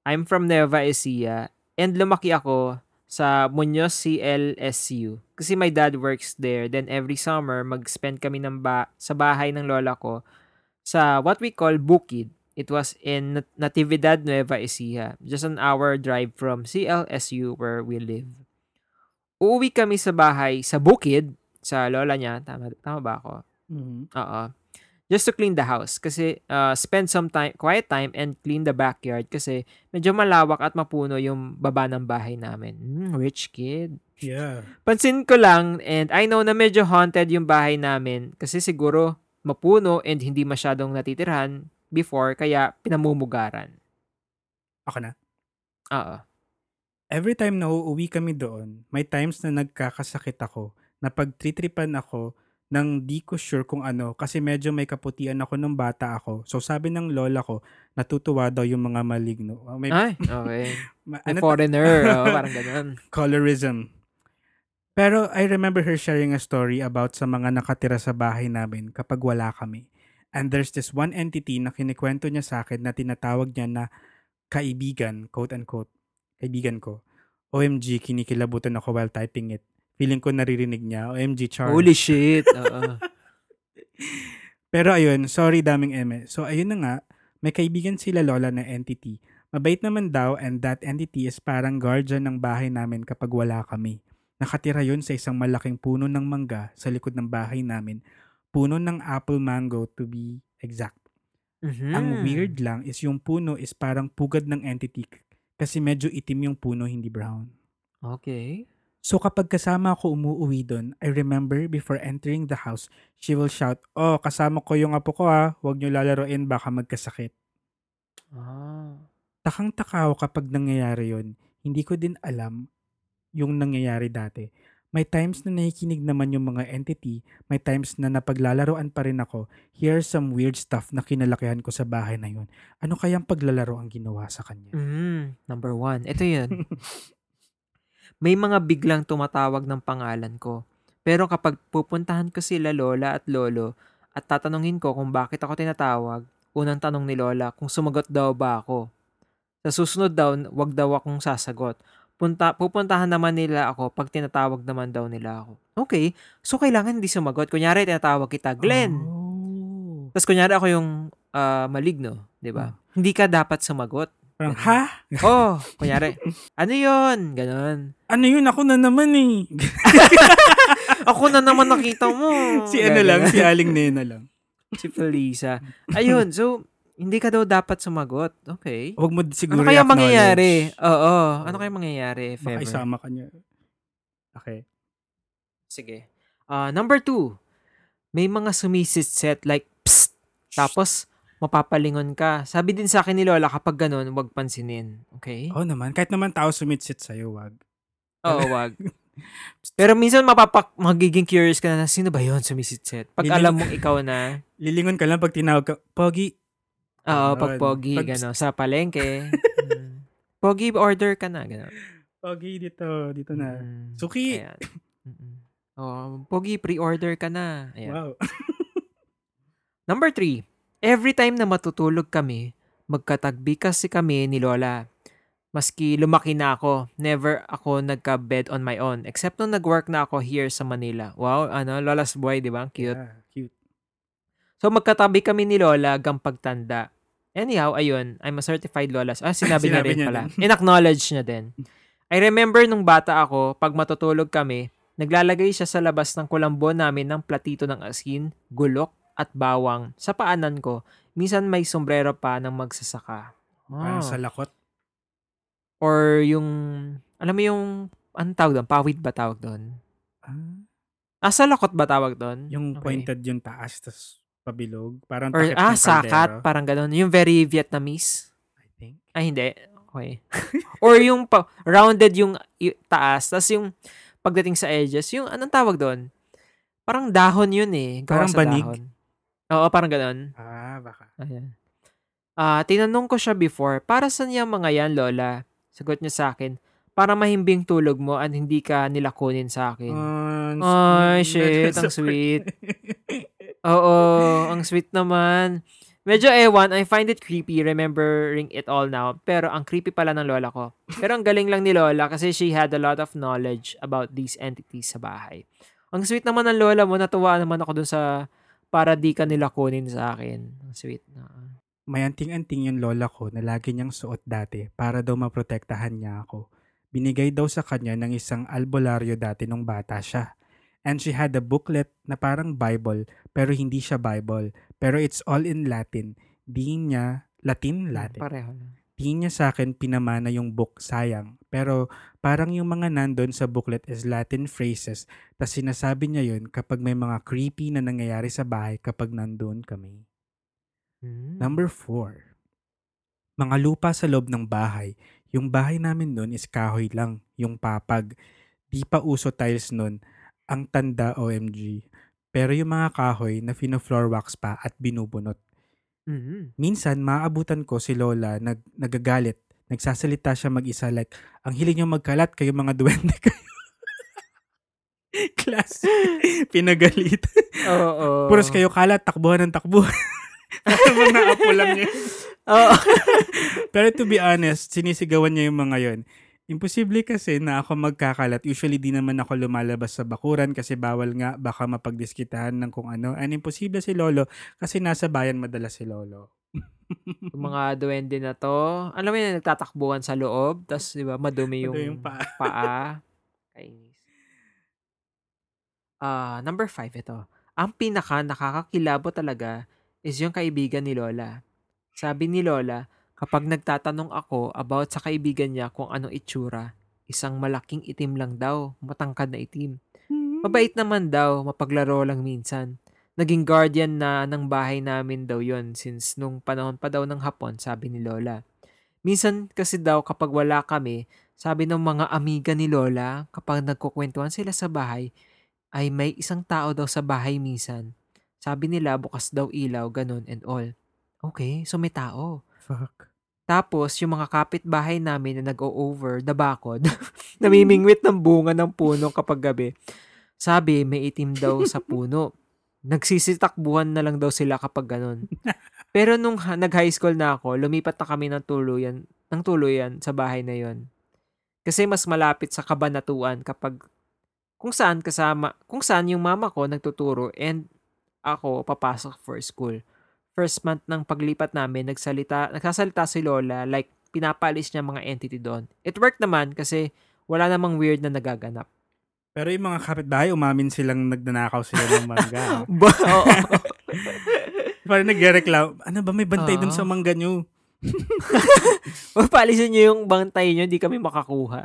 S3: I'm from Nueva Ecija and lumaki ako sa Muñoz CLSU kasi my dad works there. Then every summer mag-spend kami ng ba- sa bahay ng lola ko sa what we call Bukid. It was in Nat- Natividad, Nueva Ecija, just an hour drive from CLSU where we live. Uuwi kami sa bahay sa Bukid, sa lola niya. Tama, tama ba ako?
S4: Mhm.
S3: Oo. Just to clean the house kasi uh, spend some time, quiet time and clean the backyard kasi medyo malawak at mapuno yung baba ng bahay namin. Mm, rich kid.
S4: Yeah.
S3: Pansin ko lang and I know na medyo haunted yung bahay namin kasi siguro mapuno and hindi masyadong natitirhan before kaya pinamumugaran.
S4: Ako na.
S3: Oo.
S4: Every time na uuwi kami doon, may times na nagkakasakit ako na pagtritripan ako nang di ko sure kung ano kasi medyo may kaputian ako nung bata ako. So sabi ng lola ko, natutuwa daw yung mga maligno. Uh, May,
S3: Ay, okay. (laughs)
S4: ma- ano
S3: foreigner, (laughs) oh, parang ganun.
S4: colorism. Pero I remember her sharing a story about sa mga nakatira sa bahay namin kapag wala kami. And there's this one entity na kinikwento niya sa akin na tinatawag niya na kaibigan, quote unquote, kaibigan ko. OMG, kinikilabutan ako while typing it. Feeling ko naririnig niya. OMG, Char.
S3: Holy shit. Oo. (laughs)
S4: Pero ayun, sorry daming eme. So ayun na nga, may kaibigan sila lola na entity. Mabait naman daw and that entity is parang guardian ng bahay namin kapag wala kami. Nakatira yun sa isang malaking puno ng mangga sa likod ng bahay namin. Puno ng apple mango to be exact.
S3: Mhm.
S4: Ang weird lang is yung puno is parang pugad ng entity kasi medyo itim yung puno, hindi brown.
S3: Okay.
S4: So kapag kasama ako umuwi doon, I remember before entering the house, she will shout, Oh, kasama ko yung apo ko ha, huwag niyo lalaroin, baka magkasakit.
S3: Ah.
S4: Takang-taka ako kapag nangyayari yon. Hindi ko din alam yung nangyayari dati. May times na nakikinig naman yung mga entity, may times na napaglalaroan pa rin ako. Here's some weird stuff na kinalakihan ko sa bahay na yun. Ano kayang paglalaro ang ginawa sa kanya?
S3: Mhm. Number one. Ito yun. (laughs) May mga biglang tumatawag ng pangalan ko. Pero kapag pupuntahan ko sila lola at lolo at tatanungin ko kung bakit ako tinatawag, unang tanong ni lola kung sumagot daw ba ako. Sa susunod daw, wag daw akong sasagot. Punta, pupuntahan naman nila ako pag tinatawag naman daw nila ako. Okay, so kailangan hindi sumagot. Kunyari, tinatawag kita, Glenn.
S4: Oh.
S3: Tapos kunyari ako yung ah, maligno, di ba? Hindi ka dapat sumagot.
S4: Parang, ha?
S3: Oh, kunyari, ano yon Ganon.
S4: Ano yun? Ako na naman eh. (laughs)
S3: Ako na naman nakita mo.
S4: si ano lang, si Aling Nena lang.
S3: si Felisa. Ayun, so, hindi ka daw dapat sumagot. Okay.
S4: Huwag mo siguro
S3: Ano kaya
S4: i-acknowledge.
S3: mangyayari? Oo. Ano kaya mangyayari if
S4: Baka
S3: ever?
S4: isama ka niya. Okay.
S3: Sige. Ah, number two, may mga sumisitset like, psst, tapos mapapalingon ka. Sabi din sa akin ni Lola, kapag ganun, wag pansinin. Okay?
S4: Oo naman. Kahit naman tao sumitsit sa'yo, wag.
S3: Oo, wag. (laughs) Pero minsan mapapak, magiging curious ka na, sino ba yon sumisitset? Pag
S4: Liling-
S3: alam mong ikaw na,
S4: Lilingon ka lang pag tinawag ka, Pogi.
S3: oo, pag pogi,
S4: Pag-
S3: gano'n, sa palengke. (laughs) mm, pogi, order ka na, gano'n.
S4: Pogi dito, dito na.
S3: Mm,
S4: Suki.
S3: Ayan. Oh, pogi, pre-order ka na. Ayan.
S4: Wow. (laughs)
S3: Number three, every time na matutulog kami, magkatagbi kasi kami ni Lola. Maski lumaki na ako, never ako nagka-bed on my own. Except nung nag-work na ako here sa Manila. Wow, ano, Lola's boy, di ba? Ang Cute.
S4: Yeah, cute.
S3: So magkatabi kami ni Lola hanggang pagtanda. Anyhow, ayun, I'm a certified Lolas. Ah, (laughs) sinabi, niya
S4: Sinabi
S3: rin
S4: niya
S3: pala. In-acknowledge niya din. (laughs) I remember nung bata ako, pag matutulog kami, naglalagay siya sa labas ng kulambo namin ng platito ng asin, gulok, at bawang sa paanan ko. Minsan may sombrero pa ng magsasaka.
S4: Parang
S3: Ah.
S4: sa lakot.
S3: Or yung, alam mo yung, anong tawag doon? Pawid ba tawag doon?
S4: Ah,
S3: Ah, sa lakot ba tawag doon?
S4: yung
S3: Okay.
S4: pointed yung taas, tas pabilog. Parang
S3: Or, ah, sakat, parang ganun. Yung very Vietnamese.
S4: I think.
S3: Ay, hindi. Okay. (laughs) Or yung pa- rounded yung taas, tas yung pagdating sa edges, yung anong tawag doon? Parang dahon yun eh. Gawa
S4: Parang banig?
S3: Dahon. Oo, parang ganun.
S4: Ah, baka.
S3: Ayan. Ah, tinanong ko siya before, para saan yung mga yan, Lola? Sagot niya sa akin, para mahimbing tulog mo at hindi ka nila kunin sa akin.
S4: Ah,
S3: Ay, shit, ang (laughs) sweet. Oo, ang sweet naman. Medyo ewan, I find it creepy remembering it all now. Pero ang creepy pala ng lola ko. Pero ang galing lang ni lola kasi she had a lot of knowledge about these entities sa bahay. Ang sweet naman ng lola mo, natuwa naman ako dun sa para di ka nila kunin sa akin. Ang sweet na.
S4: May anting-anting yung lola ko na lagi niyang suot dati para daw maprotektahan niya ako. Binigay daw sa kanya ng isang albularyo dati nung bata siya. And she had a booklet na parang Bible pero hindi siya Bible. Pero it's all in Latin. Di niya, Latin, Latin.
S3: Pareho lang.
S4: Di niya sa akin pinamana yung book, sayang. Pero parang yung mga nandun sa booklet is Latin phrases. Tapos sinasabi niya yun kapag may mga creepy na nangyayari sa bahay kapag nandun kami.
S3: Hmm.
S4: Number four, mga lupa sa loob ng bahay. Yung bahay namin nun is kahoy lang, yung papag. Di pa uso tiles nun. Ang tanda OMG. Pero yung mga kahoy na fino-floor wax pa at binubunot.
S3: Mhm.
S4: Minsan, maabutan ko si Lola nag, nagagalit. Nagsasalita siya mag-isa like, ang hiling niyo magkalat, kayo mga duwende (laughs) kayo. Class. Pinagalit.
S3: Oo.
S4: Puros kayo kalat, takbuhan ng takbuhan. (laughs) mga apo lang yun.
S3: Oo. (laughs)
S4: Pero to be honest, sinisigawan niya yung mga yon. Imposible kasi na ako magkakalat. Usually di naman ako lumalabas sa bakuran kasi bawal nga baka mapagdiskitahan ng kung ano. And imposible si Lolo kasi nasa bayan madalas si Lolo.
S3: Yung mga duwende na to, alam mo yun, nagtatakbuhan sa loob, tapos, di ba, madumi yung,
S4: yung paa.
S3: paa. (laughs) Kainis. Ah, number five ito. Ang pinaka nakakakilabo talaga is yung kaibigan ni Lola. Sabi ni Lola, kapag nagtatanong ako about sa kaibigan niya kung anong itsura, isang malaking itim lang daw, matangkad na itim. Mabait naman daw, mapaglaro lang minsan. Naging guardian na ng bahay namin daw yon since nung panahon pa daw ng hapon, sabi ni Lola. Minsan kasi daw kapag wala kami, sabi ng mga amiga ni Lola, kapag nagkukwentuhan sila sa bahay, ay may isang tao daw sa bahay minsan. Sabi nila bukas daw ilaw, ganun and all. Okay, so may tao.
S4: Fuck.
S3: Tapos, yung mga kapitbahay namin na nag-o-over the bakod, (laughs) namimingwit ng bunga ng puno kapag gabi. Sabi, may itim daw sa puno. Nagsisitakbuhan na lang daw sila kapag ganun. (laughs) Pero nung ha- nag-high school na ako, lumipat na kami ng tuluyan, ng tuluyan sa bahay na yon. Kasi mas malapit sa kabanatuan kapag kung saan kasama, kung saan yung mama ko nagtuturo and ako papasok for school first month ng paglipat namin, nagsalita, nagsasalita si Lola, like, pinapalis niya mga entity doon. It worked naman kasi wala namang weird na nagaganap.
S4: Pero yung mga kapitbahay, umamin silang nagnanakaw sila ng mangga. (laughs)
S3: Ba, (laughs) oo.
S4: Parang nagreklamo, ano ba may bantay dun
S3: Oo.
S4: sa mangga nyo? (laughs)
S3: Palisin niyo yung bantay niyo, di kami makakuha.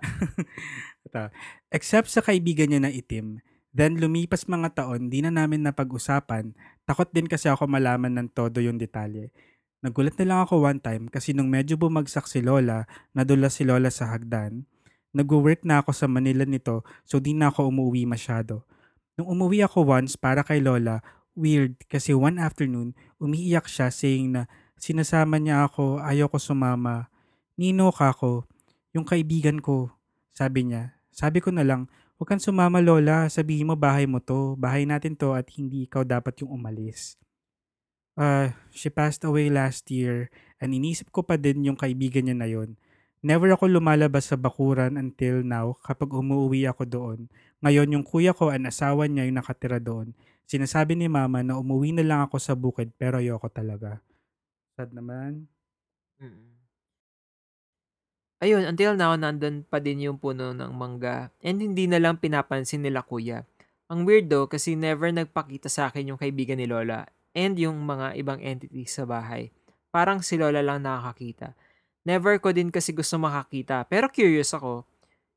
S4: Except sa kaibigan niya na itim, Then lumipas mga taon, di na namin napag-usapan. Takot din kasi ako malaman ng todo yung detalye. Nagulat na lang ako one time kasi nung medyo bumagsak si Lola, nadula si Lola sa hagdan. Nag-work na ako sa Manila nito so di na ako umuwi masyado. Nung umuwi ako once para kay Lola, weird kasi one afternoon, umiiyak siya saying na sinasama niya ako, ayaw ko sumama. Nino ka ako, yung kaibigan ko. Sabi niya, sabi ko na lang, huwag kang sumama Lola, sabihin mo bahay mo to, bahay natin to at hindi ikaw dapat yung umalis. Uh, she passed away last year and inisip ko pa din yung kaibigan niya na yon. Never ako lumalabas sa bakuran until now kapag umuwi ako doon. Ngayon yung kuya ko ang asawa niya yung nakatira doon. Sinasabi ni mama na umuwi na lang ako sa bukid pero ayoko talaga. Sad naman.
S3: Mm. Ayun, until now, nandun pa din yung puno ng mangga. And hindi na lang pinapansin nila kuya. Ang weird though, kasi never nagpakita sa akin yung kaibigan ni Lola and yung mga ibang entities sa bahay. Parang si Lola lang nakakakita. Never ko din kasi gusto makakita. Pero curious ako.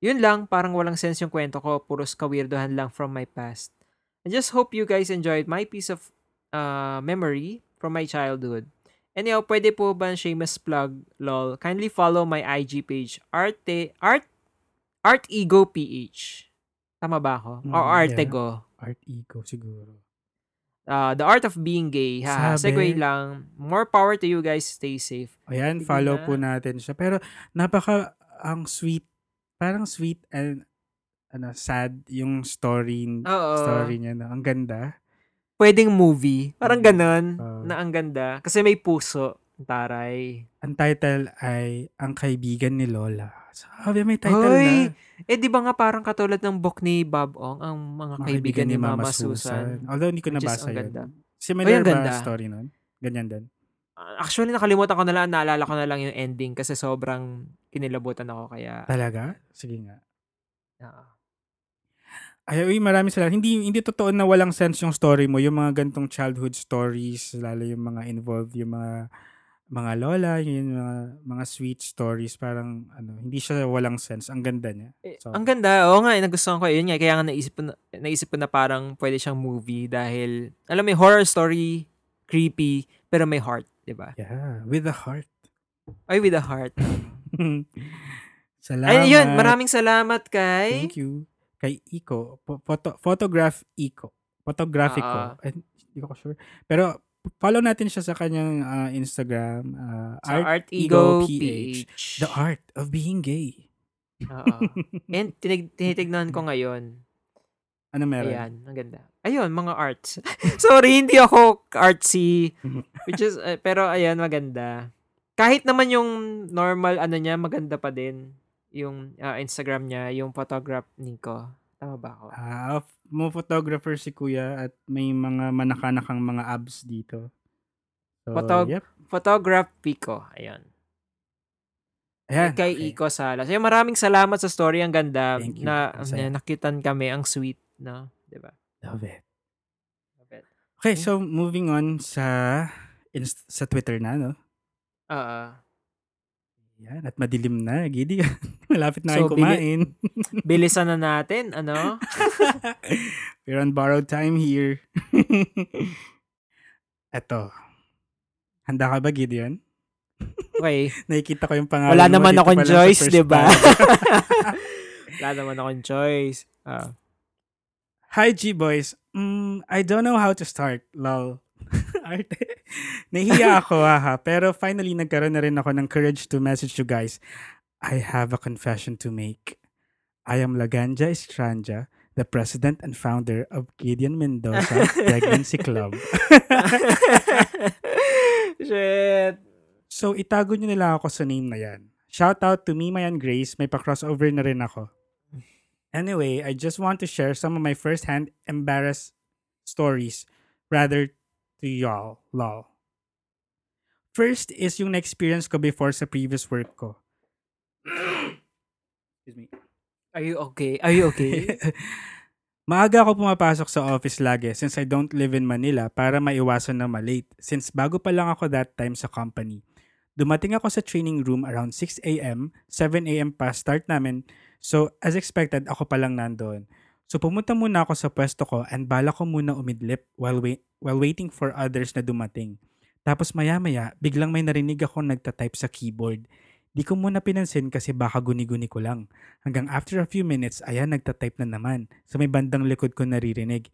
S3: Yun lang, parang walang sense yung kwento ko. Puros kawirdohan lang from my past. I just hope you guys enjoyed my piece of uh, memory from my childhood. Anyhow, pwede po ba shameless plug, lol? Kindly follow my IG page, Arte, Art, Art Ego PH. Tama ba ako?
S4: Mm,
S3: Or
S4: yeah.
S3: Artego.
S4: Art ego siguro.
S3: Uh, the Art of Being Gay. Ha,
S4: Sabi.
S3: segue lang. More power to you guys. Stay safe.
S4: Ayan, follow
S3: na.
S4: po natin siya. Pero napaka ang sweet, parang sweet and ano, sad yung story
S3: Oo.
S4: story niya. No? Ang ganda.
S3: Pwedeng movie. Parang
S4: Mm.
S3: ganun.
S4: Oo.
S3: na ang ganda. Kasi may puso. Taray.
S4: Ang title ay Ang Kaibigan ni Lola. Sabi, may title
S3: Hoy!
S4: na.
S3: Eh, di ba nga parang katulad ng book ni Bob Ong, ang mga
S4: Mga
S3: kaibigan ni Mama Susan.
S4: Although hindi ko nabasa yun.
S3: ganda.
S4: Similar
S3: ang
S4: ba
S3: ganda.
S4: story nun? Ganyan din.
S3: Uh, Actually, nakalimutan ko na lang. Naalala ko na lang yung ending kasi sobrang kinilabutan ako. Kaya,
S4: Talaga? Sige nga.
S3: ah.
S4: Ay, uy, maraming salamat. Hindi, hindi totoo na walang sense yung story mo. Yung mga gantong childhood stories, lalo yung mga involved, yung mga mga lola, yung mga, mga sweet stories, parang ano, hindi siya walang sense. Ang ganda niya.
S3: Eh,
S4: So,
S3: ang ganda. Oo nga, eh, nagustuhan ko. Yun nga, kaya nga naisip ko na, naisip ko na parang pwede siyang movie dahil, alam mo, horror story, creepy, pero may heart, di ba?
S4: yeah, with a heart.
S3: Ay, with a heart. (laughs)
S4: salamat.
S3: Ay, yun, maraming salamat kay...
S4: Thank you. Kay Iko. Photo, photograph Iko. Photographico.
S3: Ah.
S4: Eh, Hindi ko sure. Pero follow natin siya sa kanyang ah, Instagram. ah,
S3: Sa Art, Ego, PH.
S4: The art of being gay.
S3: Oo. And tinig, tinitignan ko (laughs) ngayon.
S4: Ano meron?
S3: Ayan, ang ganda. Ayun, mga arts. (laughs) Sorry, hindi ako artsy. (laughs) Which is, eh, pero ayan, maganda. Kahit naman yung normal, ano niya, maganda pa din. Yung ah, Instagram niya, yung photograph Nico. Tama ba ako?
S4: Ah, f- mo photographer si Kuya at may mga manakanakang mga abs dito. So,
S3: Photog-
S4: yep.
S3: Photograph Pico. Ayan.
S4: Ayan.
S3: Kay
S4: okay.
S3: Iko Salas. Ayun, maraming salamat sa story. Ang ganda.
S4: Thank you.
S3: Na,
S4: Ang saya.
S3: na nakitan kami. Ang sweet. No? Diba?
S4: Love it.
S3: Love it.
S4: Okay, so moving on sa inst- sa Twitter na, no?
S3: Oo.
S4: Yan, at madilim na, gidi. (laughs) Malapit na
S3: So,
S4: kumain. (laughs)
S3: Bilisan na natin. Ano? (laughs)
S4: We're on borrowed time here. Eto. Handa ka ba, Gideon?
S3: Okay.
S4: Nakikita ko yung pangalan
S3: Wala
S4: mo
S3: naman
S4: dito
S3: akong choice, di ba? Wala naman akong choice. Ah.
S4: Hi, G-Boys. Mm, I don't know how to start, lol. Arte. (laughs) Nahiya ako, ha, Pero finally, nagkaroon na rin ako ng courage to message you guys. I have a confession to make. I am Laganja Estranja, the president and founder of Gideon Mendoza (laughs) Pregnancy Club. (laughs)
S3: Shit.
S4: So, itago nyo nila ako sa name na yan. Shout out to me, Mayan Grace. May pa-crossover na rin ako. Anyway, I just want to share some of my first-hand embarrassed stories rather to y'all. Lol. First is yung na-experience ko before sa previous work ko. Excuse me.
S3: Are you okay? Are you okay? (laughs)
S4: Maaga ako pumapasok sa office lagi since I don't live in Manila para maiwasan na malate since bago pa lang ako that time sa company. Dumating ako sa training room around 6 a.m., 7 a.m. pa start namin, so as expected ako pa lang nandoon. So pumunta muna ako sa pwesto ko and bala ko muna umidlip while, wait, while waiting for others na dumating. Tapos maya-maya, biglang may narinig ako nagtatype sa keyboard. Di ko muna pinansin kasi baka guni-guni ko lang. Hanggang after a few minutes, ayan nagtatype na naman. Sa may bandang likod ko naririnig.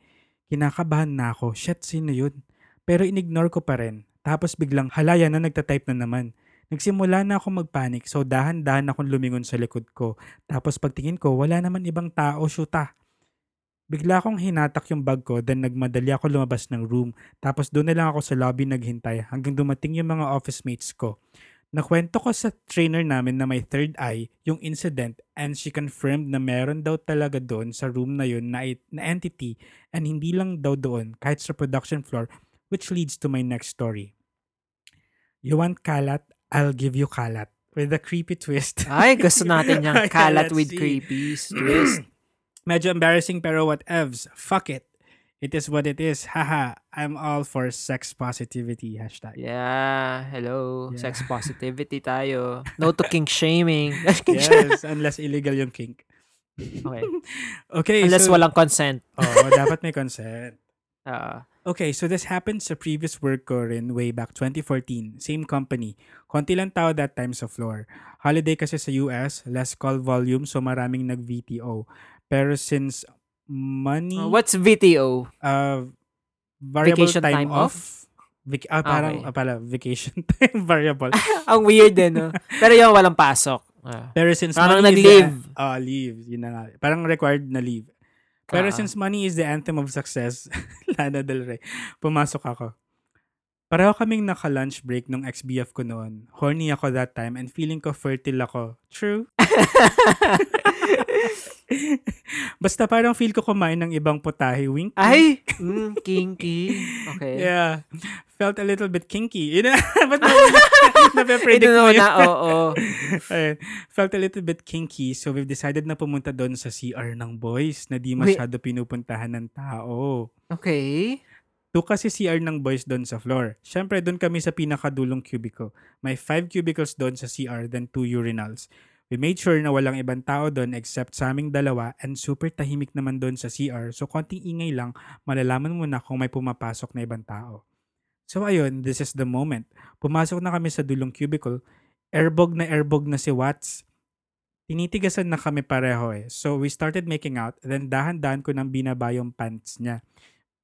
S4: Kinakabahan na ako, shit, sino yun? Pero inignore ko pa rin. Tapos biglang halaya na nagtatype na naman. Nagsimula na ako magpanik so dahan-dahan akong lumingon sa likod ko. Tapos pagtingin ko, wala naman ibang tao, shoota. Bigla akong hinatak yung bag ko then nagmadali ako lumabas ng room. Tapos doon na lang ako sa lobby naghintay hanggang dumating yung mga office mates ko. Nakwento ko sa trainer namin na may third eye yung incident and she confirmed na meron daw talaga doon sa room na yun na, na entity and hindi lang daw doon kahit sa production floor which leads to my next story. You want kalat? I'll give you kalat. With a creepy twist.
S3: Ay, gusto natin (laughs) yung kalat with
S4: see.
S3: creepies. Twist.
S4: Medyo embarrassing pero what evs. Fuck it. It is what it is. Haha. I'm all for sex positivity. Hashtag.
S3: Yeah, hello.
S4: Yeah.
S3: Sex (laughs) positivity tayo. No to kink shaming. (laughs)
S4: Yes, unless illegal yung kink.
S3: Okay. (laughs)
S4: Okay,
S3: Unless
S4: so,
S3: walang consent.
S4: Oh, dapat may consent.
S3: Ah.
S4: Okay, so this happened sa previous work ko rin way back 2014. Same company. Konti lang tao that time sa floor. Holiday kasi sa US, less call volume so maraming nag-VTO. Pero since money,
S3: Uh, what's VTO?
S4: uh, variable
S3: Vacation
S4: time,
S3: time
S4: off, Vic- ah, parang,
S3: Okay.
S4: ah, pala, vacation (laughs) time variable. (laughs)
S3: Ang weird din, no? Pero yung walang pasok. Ah.
S4: Pero since
S3: Parang
S4: money
S3: nag-leave.
S4: ah, leave, yun na nga. Parang required na leave. Pero
S3: Ah.
S4: since money is the anthem of success, (laughs) Lana Del Rey, pumasok ako. Pareho kaming naka-lunch break nung ex-BF ko noon. Horny ako that time and feeling ko fertile ako. True. (laughs) Basta parang feel ko kumain ng ibang putahe. Wink.
S3: Ay! (laughs) Mm, kinky. Okay.
S4: Yeah. Felt a little bit kinky. (laughs) You know? Ba't na, nape-predict mo yun?
S3: na, oo.
S4: Ayun. Felt a little bit kinky so we've decided na pumunta doon sa CR ng boys na di
S3: Wait.
S4: masyado pinupuntahan ng tao.
S3: Okay.
S4: Two kasi CR ng boys doon sa floor. Siyempre, doon kami sa pinakadulong cubicle. May five cubicles doon sa CR then two urinals. We made sure na walang ibang tao doon except sa aming dalawa and super tahimik naman doon sa CR so konting ingay lang malalaman mo na kung may pumapasok na ibang tao. So ayun, this is the moment. Pumasok na kami sa dulong cubicle. Airbog na airbog na si Watts. Tinitigasan na kami pareho eh. So we started making out then dahan-dahan ko nang binaba yung pants niya.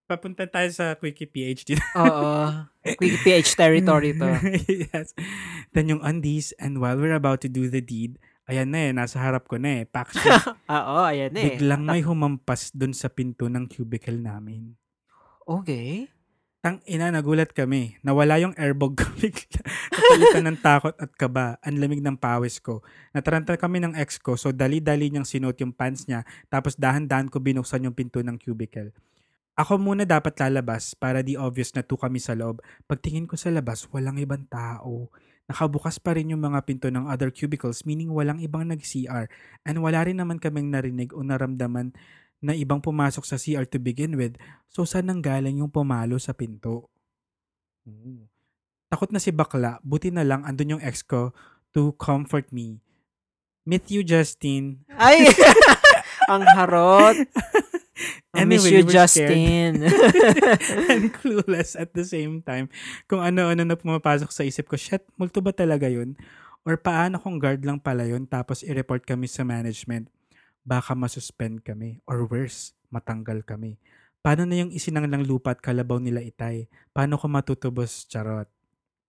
S4: Papunta tayo sa Quickie PhD. (laughs)
S3: Oo. Quick PH territory to. (laughs)
S4: yes. Then yung undies and while we're about to do the deed, ayan na eh, nasa harap ko na eh. Pack shoes. (laughs)
S3: Oo, ayan eh.
S4: Biglang may humampas dun sa pinto ng cubicle namin.
S3: Okay.
S4: Tang ina, nagulat kami. Nawala yung airbag ko (laughs) bigla. Napalitan ng takot at kaba. Ang lamig ng pawis ko. Nataranta kami ng ex ko, so dali-dali niyang sinuot yung pants niya, tapos dahan-dahan ko binuksan yung pinto ng cubicle. Ako muna dapat lalabas para di obvious na two kami sa loob. Pagtingin ko sa labas, walang ibang tao. Nakabukas pa rin yung mga pinto ng other cubicles, meaning walang ibang nag-CR. And wala rin naman kaming narinig o naramdaman na ibang pumasok sa CR to begin with. So, saan nang galing yung pumalo sa pinto? Takot na si bakla, buti na lang andun yung ex ko to comfort me. Meet you, Justin.
S3: Ay! (laughs) Ang harot. (laughs) I miss
S4: Anyway,
S3: you,
S4: we.
S3: Justin.
S4: and (laughs) clueless at the same time. Kung ano-ano na pumapasok sa isip ko, shit, multo ba talaga yun? Or paano kung guard lang pala yun tapos i-report kami sa management? Baka masuspend kami. Or worse, matanggal kami. Paano na yung isinanglang lupa at kalabaw nila itay? Paano ko matutubos? Charot.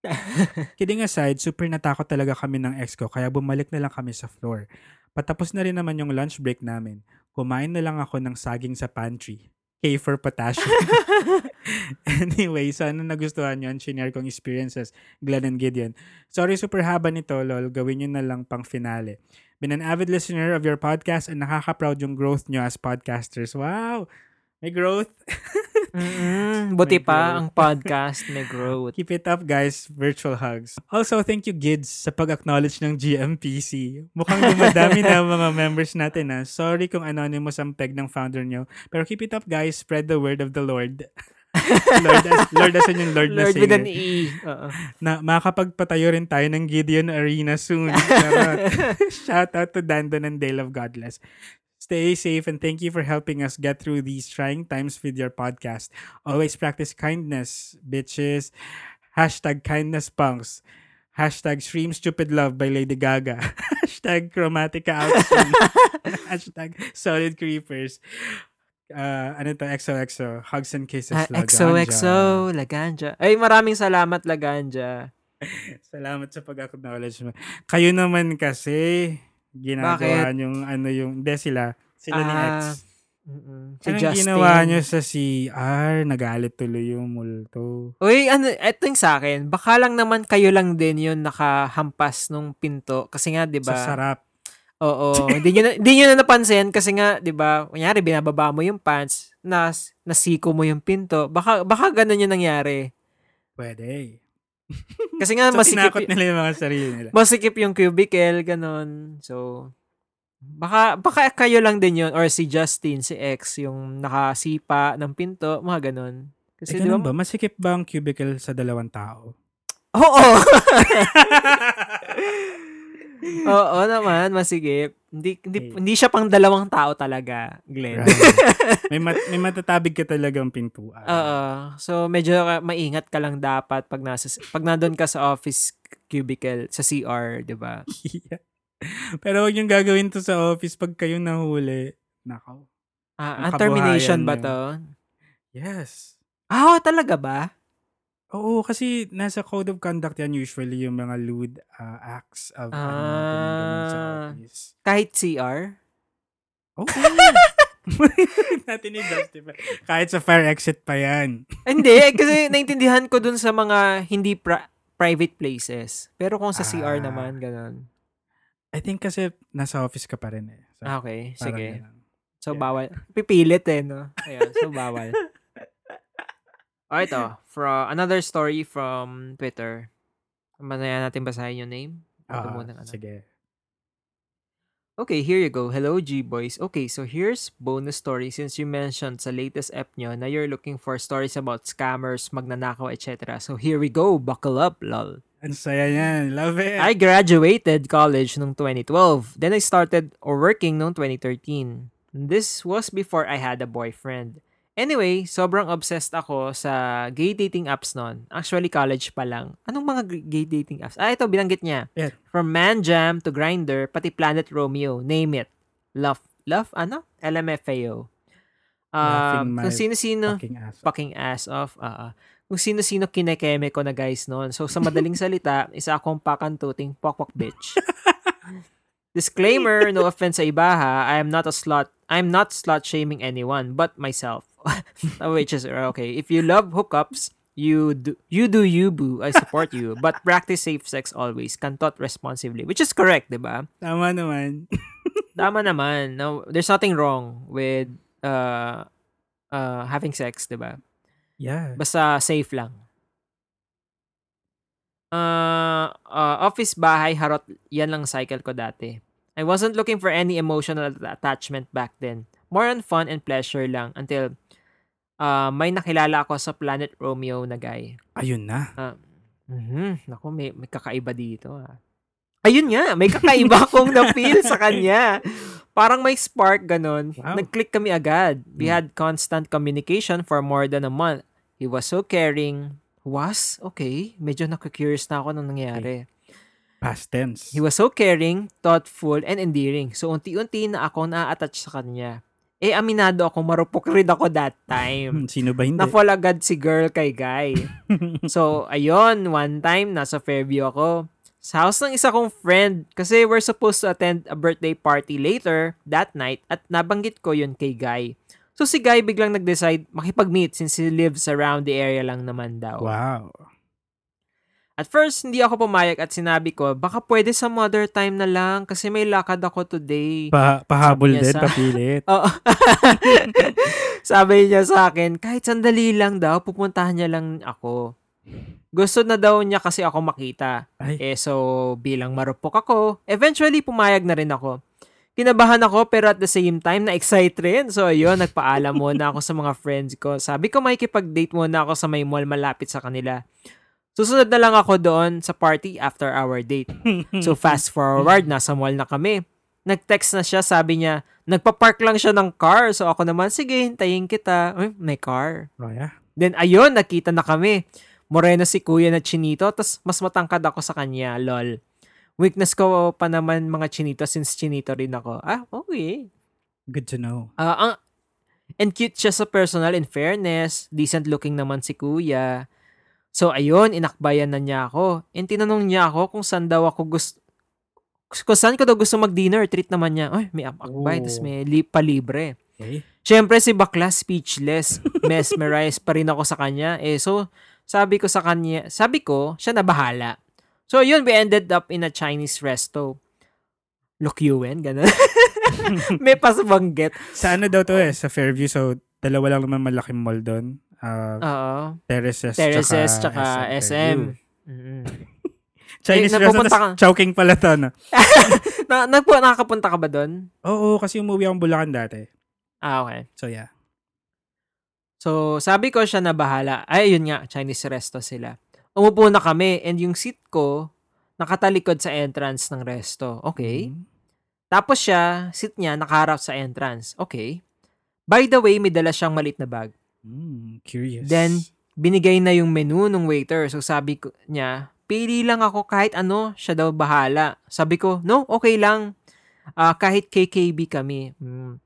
S4: (laughs) Kidding aside, super natakot talaga kami ng ex ko kaya bumalik na lang kami sa floor. Patapos na rin naman yung lunch break namin. Kumain na lang ako ng saging sa pantry. K for potassium. (laughs) (laughs) anyway, sana nagustuhan nyo ang shinare kong experiences, Glenn and Gideon. Sorry super haba nito, lol. Gawin nyo na lang pang finale. Been an avid listener of your podcast and nakaka-proud yung growth nyo as podcasters. Wow! May growth. (laughs)
S3: Mm-mm. Buti
S4: May
S3: pa
S4: growth.
S3: ang podcast may growth.
S4: Keep it up, guys. Virtual hugs. Also, thank you, Gids, sa pag-acknowledge ng GMPC. Mukhang dumadami na (laughs) mga members natin, ha. Sorry kung anonymous ang peg ng founder nyo. Pero keep it up, guys. Spread the word of the Lord. (laughs) Lord, as, Lord as in yung Lord, na
S3: Lord with
S4: singer.
S3: an E. Oo.
S4: Na makakapagpatayo rin tayo ng Gideon Arena soon. (laughs) Shout out to Dandon and Dale of Godless. Stay safe and thank you for helping us get through these trying times with your podcast. Always practice kindness, bitches. Hashtag kindness punks. Hashtag Stream Stupid Love by Lady Gaga. (laughs) Hashtag Chromatica Outstream. (laughs) Hashtag Solid Creepers. Uh, ano to? XOXO. Hugs and kisses.
S3: Ah,
S4: Laganja.
S3: XOXO, Laganja. Ay, maraming salamat, Laganja. (laughs)
S4: Salamat sa pag-acknowledge mo. Kayo naman kasi, ginagawa yung ano yung, hindi sila, sila ni X.
S3: Ah, mm-mm. Si
S4: Anong
S3: Justin.
S4: ginawa nyo sa CR? Nagalit tuloy yung multo.
S3: Uy, ano, eto yung sa akin. Baka lang naman kayo lang din yung nakahampas nung pinto. Kasi nga, di
S4: Sa
S3: ba?
S4: sarap.
S3: Oo. hindi nyo na, hindi nyo na napansin kasi nga, di ba, kunyari, binababa mo yung pants, nas, nasiko mo yung pinto. Baka, baka ganun yung nangyari.
S4: Pwede.
S3: Kasi nga,
S4: So,
S3: masikip,
S4: tinakot nila yung mga sarili nila.
S3: masikip yung cubicle, ganun. So, baka, baka kayo lang din yun, or si Justin, si X, yung nakasipa ng pinto, mga ganun. Kasi,
S4: eh, ganun
S3: ba?
S4: ba? Masikip ba ang cubicle sa dalawang tao?
S3: Oo! (laughs) (laughs) Oo naman, masigip. Hindi, hindi, hindi siya pang dalawang tao talaga, Glenn.
S4: Right. may, mat- may matatabig ka talagang pintuan.
S3: Oo. So, medyo maingat ka lang dapat pag, nasa, pag nandun ka sa office cubicle, sa CR, di ba? (laughs)
S4: Yeah. Pero huwag yung gagawin to sa office pag kayo nahuli. Nakaw.
S3: Ah,
S4: Ang
S3: ang termination ba
S4: kabuhayan
S3: to?
S4: Yes.
S3: Ah, talaga ba?
S4: Oo, kasi nasa code of conduct yan usually yung mga lewd uh, acts of ano, sa
S3: Ah.
S4: office.
S3: Kahit CR?
S4: Okay. (laughs) natin i-justify. Kahit sa fire exit pa yan. (laughs)
S3: Hindi, kasi naintindihan ko dun sa mga hindi pra- private places. Pero kung sa CR
S4: Ah.
S3: naman, ganun.
S4: I think kasi nasa office ka pa rin eh. So,
S3: Ah, Okay,
S4: parang
S3: sige.
S4: ganun.
S3: So,
S4: Yeah.
S3: bawal. Pipilit eh, no? Ayan, so bawal. (laughs) O, ito. From, another story from Twitter. Manayan natin basahin yung name.
S4: Ah,
S3: muna, ano.
S4: sige.
S3: Okay, here you go. Hello, G-Boys. Okay, so here's bonus story since you mentioned sa latest app nyo na you're looking for stories about scammers, magnanakaw, etc. So here we go. Buckle up, lol.
S4: Ang saya niyan. Love it.
S3: I graduated college noong 2012. Then I started or working noong 2013. This was before I had a boyfriend. Anyway, sobrang obsessed ako sa gay dating apps noon. Actually, college pa lang. Anong mga gay dating apps? Ah, ito, binanggit niya.
S4: Yeah.
S3: From Manjam to Grinder, pati Planet Romeo. Name it. Love. Love? Ano? LMFAO.
S4: Laughing
S3: Um, kung sino-sino
S4: Fucking ass.
S3: fucking ass off. ah. kung sino-sino kinekeme ko na guys noon. So, sa madaling (laughs) salita, isa akong pakantuting pokwak bitch. (laughs) Disclaimer, no offense sa iba ha, I am not a slut. I'm not slut shaming anyone but myself. (laughs) Which is okay. If you love hookups, you do you do you boo. I support you. But (laughs) practice safe sex always. Kantot responsibly. Which is correct, 'di ba?
S4: Tama naman. (laughs)
S3: Tama naman. No, there's nothing wrong with uh uh having sex, 'di ba?
S4: yeah.
S3: Basta safe lang. Uh, uh, office, bahay, harot, yan lang cycle ko dati. I wasn't looking for any emotional attachment back then. More on fun and pleasure lang until uh, may nakilala ako sa Planet Romeo na guy.
S4: Ayun na.
S3: Mhm. Naku, may, may kakaiba dito ah. Ayun nga, may kakaiba (laughs) akong na-feel sa kanya. Parang may spark ganon.
S4: Wow.
S3: Nag-click kami agad. We
S4: Hmm.
S3: had constant communication for more than a month. He was so caring. Was? Okay. Medyo nakakurious na ako nung nangyari.
S4: Past tense.
S3: He was so caring, thoughtful, and endearing. So, unti-unti na ako na-attach sa kanya. Eh, aminado ako, marupok rin ako that time. (laughs)
S4: Sino ba hindi?
S3: Na-fall agad si girl kay guy. (laughs) so, ayun, one time, nasa Fairview ako. Sa house ng isa kong friend, kasi we're supposed to attend a birthday party later that night at nabanggit ko yun kay Guy. So si Guy biglang nag-decide makipag-meet since he lives around the area lang naman daw.
S4: wow.
S3: At first, hindi ako pumayag at sinabi ko, baka pwede sa mother time na lang kasi may lakad ako today.
S4: Pa pahabol din,
S3: sa-
S4: papilit. (laughs)
S3: Oo. (laughs) Sabi niya sa akin, kahit sandali lang daw, pupuntahan niya lang ako. Gusto na daw niya kasi ako makita.
S4: Ay.
S3: Eh so, bilang marupok ako, eventually pumayag na rin ako. Kinabahan ako pero at the same time na-excite rin. So ayun, nagpaalam muna ako sa mga friends ko. Sabi ko makikipag-date muna ako sa may mall malapit sa kanila. Susunod na lang ako doon sa party after our date. (laughs) So fast forward, nasa mall na kami. nag-text na siya, sabi niya, nagpa-park lang siya ng car. So ako naman, sige, hintayin kita. Uy, may car.
S4: Oh, yeah.
S3: Then ayun, nakita na kami. Moreno si kuya na chinito, tas mas matangkad ako sa kanya, lol. Weakness ko pa naman mga chinito since chinito rin ako. Ah, okay.
S4: Good to know.
S3: Ah, ang and cute siya sa personal in fairness. Decent looking naman si kuya. So, ayun, inakbayan na niya ako. And tinanong niya ako kung saan daw ako gusto kung saan ko daw gusto mag-dinner, treat naman niya. Ay, may akbay, tas may li- palibre.
S4: Okay.
S3: Siyempre, si Bakla speechless. Mesmerized pa rin ako sa kanya. Eh, so, sabi ko sa kanya, sabi ko, siya na bahala. So, yun, we ended up in a Chinese resto. Look Yuen, gano'n. (laughs) may pasbanggit.
S4: Sa ano daw to eh? Sa Fairview. So, dalawa lang naman malaking mall doon. Uh,
S3: Oo.
S4: Terraces,
S3: Terraces,
S4: tsaka,
S3: tsaka SM.
S4: Fairview.
S3: Mm.
S4: Chinese
S3: Eh,
S4: restaurant, tas Chowking pala to, no? (laughs)
S3: Na, nagpo, nakakapunta ka ba doon?
S4: Oo, kasi umuwi akong Bulacan dati.
S3: Ah, okay.
S4: So, yeah.
S3: So, sabi ko siya na bahala. Ay, yun nga, Chinese resto sila. Umupo na kami and yung seat ko, nakatalikod sa entrance ng resto. Okay.
S4: Mhm.
S3: Tapos siya, seat niya, nakaharap sa entrance. Okay. By the way, may dala siyang malit na bag.
S4: Mm, curious.
S3: Then, binigay na yung menu ng waiter. So, sabi ko niya, pili lang ako kahit ano, siya daw bahala. Sabi ko, no, okay lang. Ah, kahit KKB kami. Hmm.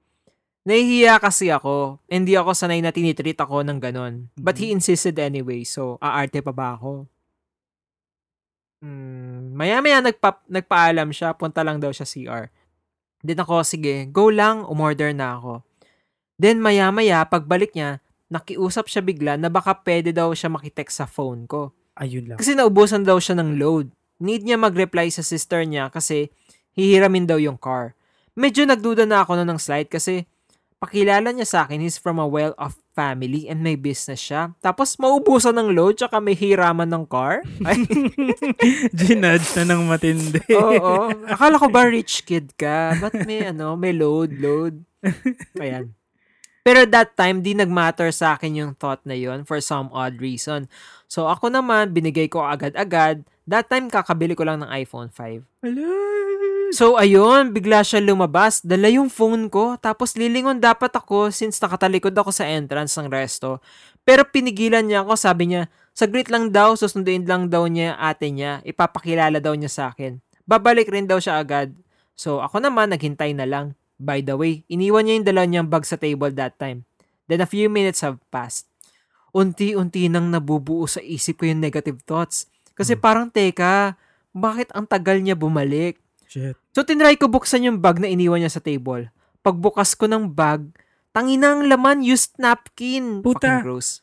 S3: Nahihiya kasi ako. Hindi ako sanay na tinitreat ako ng ganon. But he insisted anyway. So, aarte pa ba ako? Hmm, maya-maya nagpa, nagpaalam siya. Punta lang daw siya CR. Then ako, sige, go lang. Umorder na ako. Then maya-maya, pagbalik niya, nakiusap siya bigla na baka pwede daw siya makitext sa phone ko.
S4: Ayun lang.
S3: Kasi naubusan daw siya ng load. Need niya mag-reply sa sister niya kasi hihiramin daw yung car. Medyo nagduda na ako nun ng slide kasi pakilala niya sa akin he's from a well-off family and may business siya. Tapos maubusan ng load tsaka may hiraman ng car. (laughs)
S4: Ginudge na ng matindi.
S3: oo. Akala ko ba rich kid ka? Ba't may ano, may load, load? Ayan. Pero that time, di nagmatter sa akin yung thought na yon for some odd reason. So ako naman, binigay ko agad-agad. That time, kakabili ko lang ng iPhone 5.
S4: Hello.
S3: So ayun, bigla siya lumabas. Dala yung phone ko. Tapos lilingon dapat ako since nakatalikod ako sa entrance ng resto. Pero pinigilan niya ako. Sabi niya, saglit lang daw, susunduin lang daw niya ate niya. Ipapakilala daw niya sa akin. Babalik rin daw siya agad. So ako naman, naghintay na lang. By the way, iniwan niya yung dala niyang bag sa table that time. Then a few minutes have passed. Unti-unti nang nabubuo sa isip ko yung negative thoughts. Kasi parang, teka, bakit ang tagal niya bumalik?
S4: Shit.
S3: So, tinry ko buksan yung bag na iniwan niya sa table. Pagbukas ko ng bag, tangina ang laman, used napkin.
S4: Puta.
S3: Fucking gross.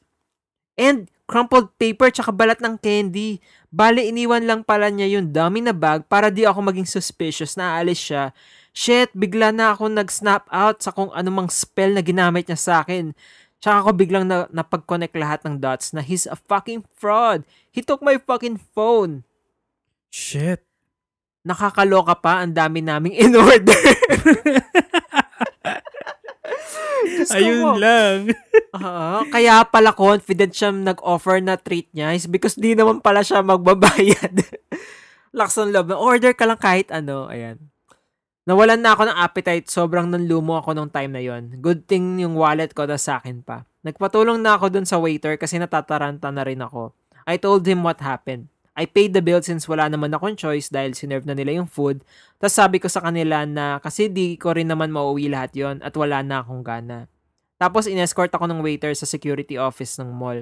S3: And crumpled paper tsaka balat ng candy. Bale, iniwan lang pala niya yung dummy na bag para di ako maging suspicious na aalis siya. Shit, bigla na ako nag-snap out sa kung anumang spell na ginamit niya sa akin. Tsaka ako biglang na, napag-connect lahat ng dots na he's a fucking fraud. He took my fucking phone.
S4: Shit.
S3: nakakaloka pa, ang dami naming in-order. (laughs) Diyos ko
S4: Ayun
S3: po.
S4: lang. (laughs)
S3: Oo, kaya pala confident siya nag-offer na treat niya is because di naman pala siya magbabayad. (laughs) Lakas ng love. Order ka lang kahit ano. Ayan. Nawalan na ako ng appetite. Sobrang nanlumo ako nung time na yon. Good thing yung wallet ko na sa akin pa. Nagpatulong na ako dun sa waiter kasi natataranta na rin ako. I told him what happened. I paid the bill since wala naman akong choice dahil sinerve na nila yung food. Tapos sabi ko sa kanila na kasi di ko rin naman mauwi lahat yon at wala na akong gana. Tapos in-escort ako ng waiter sa security office ng mall.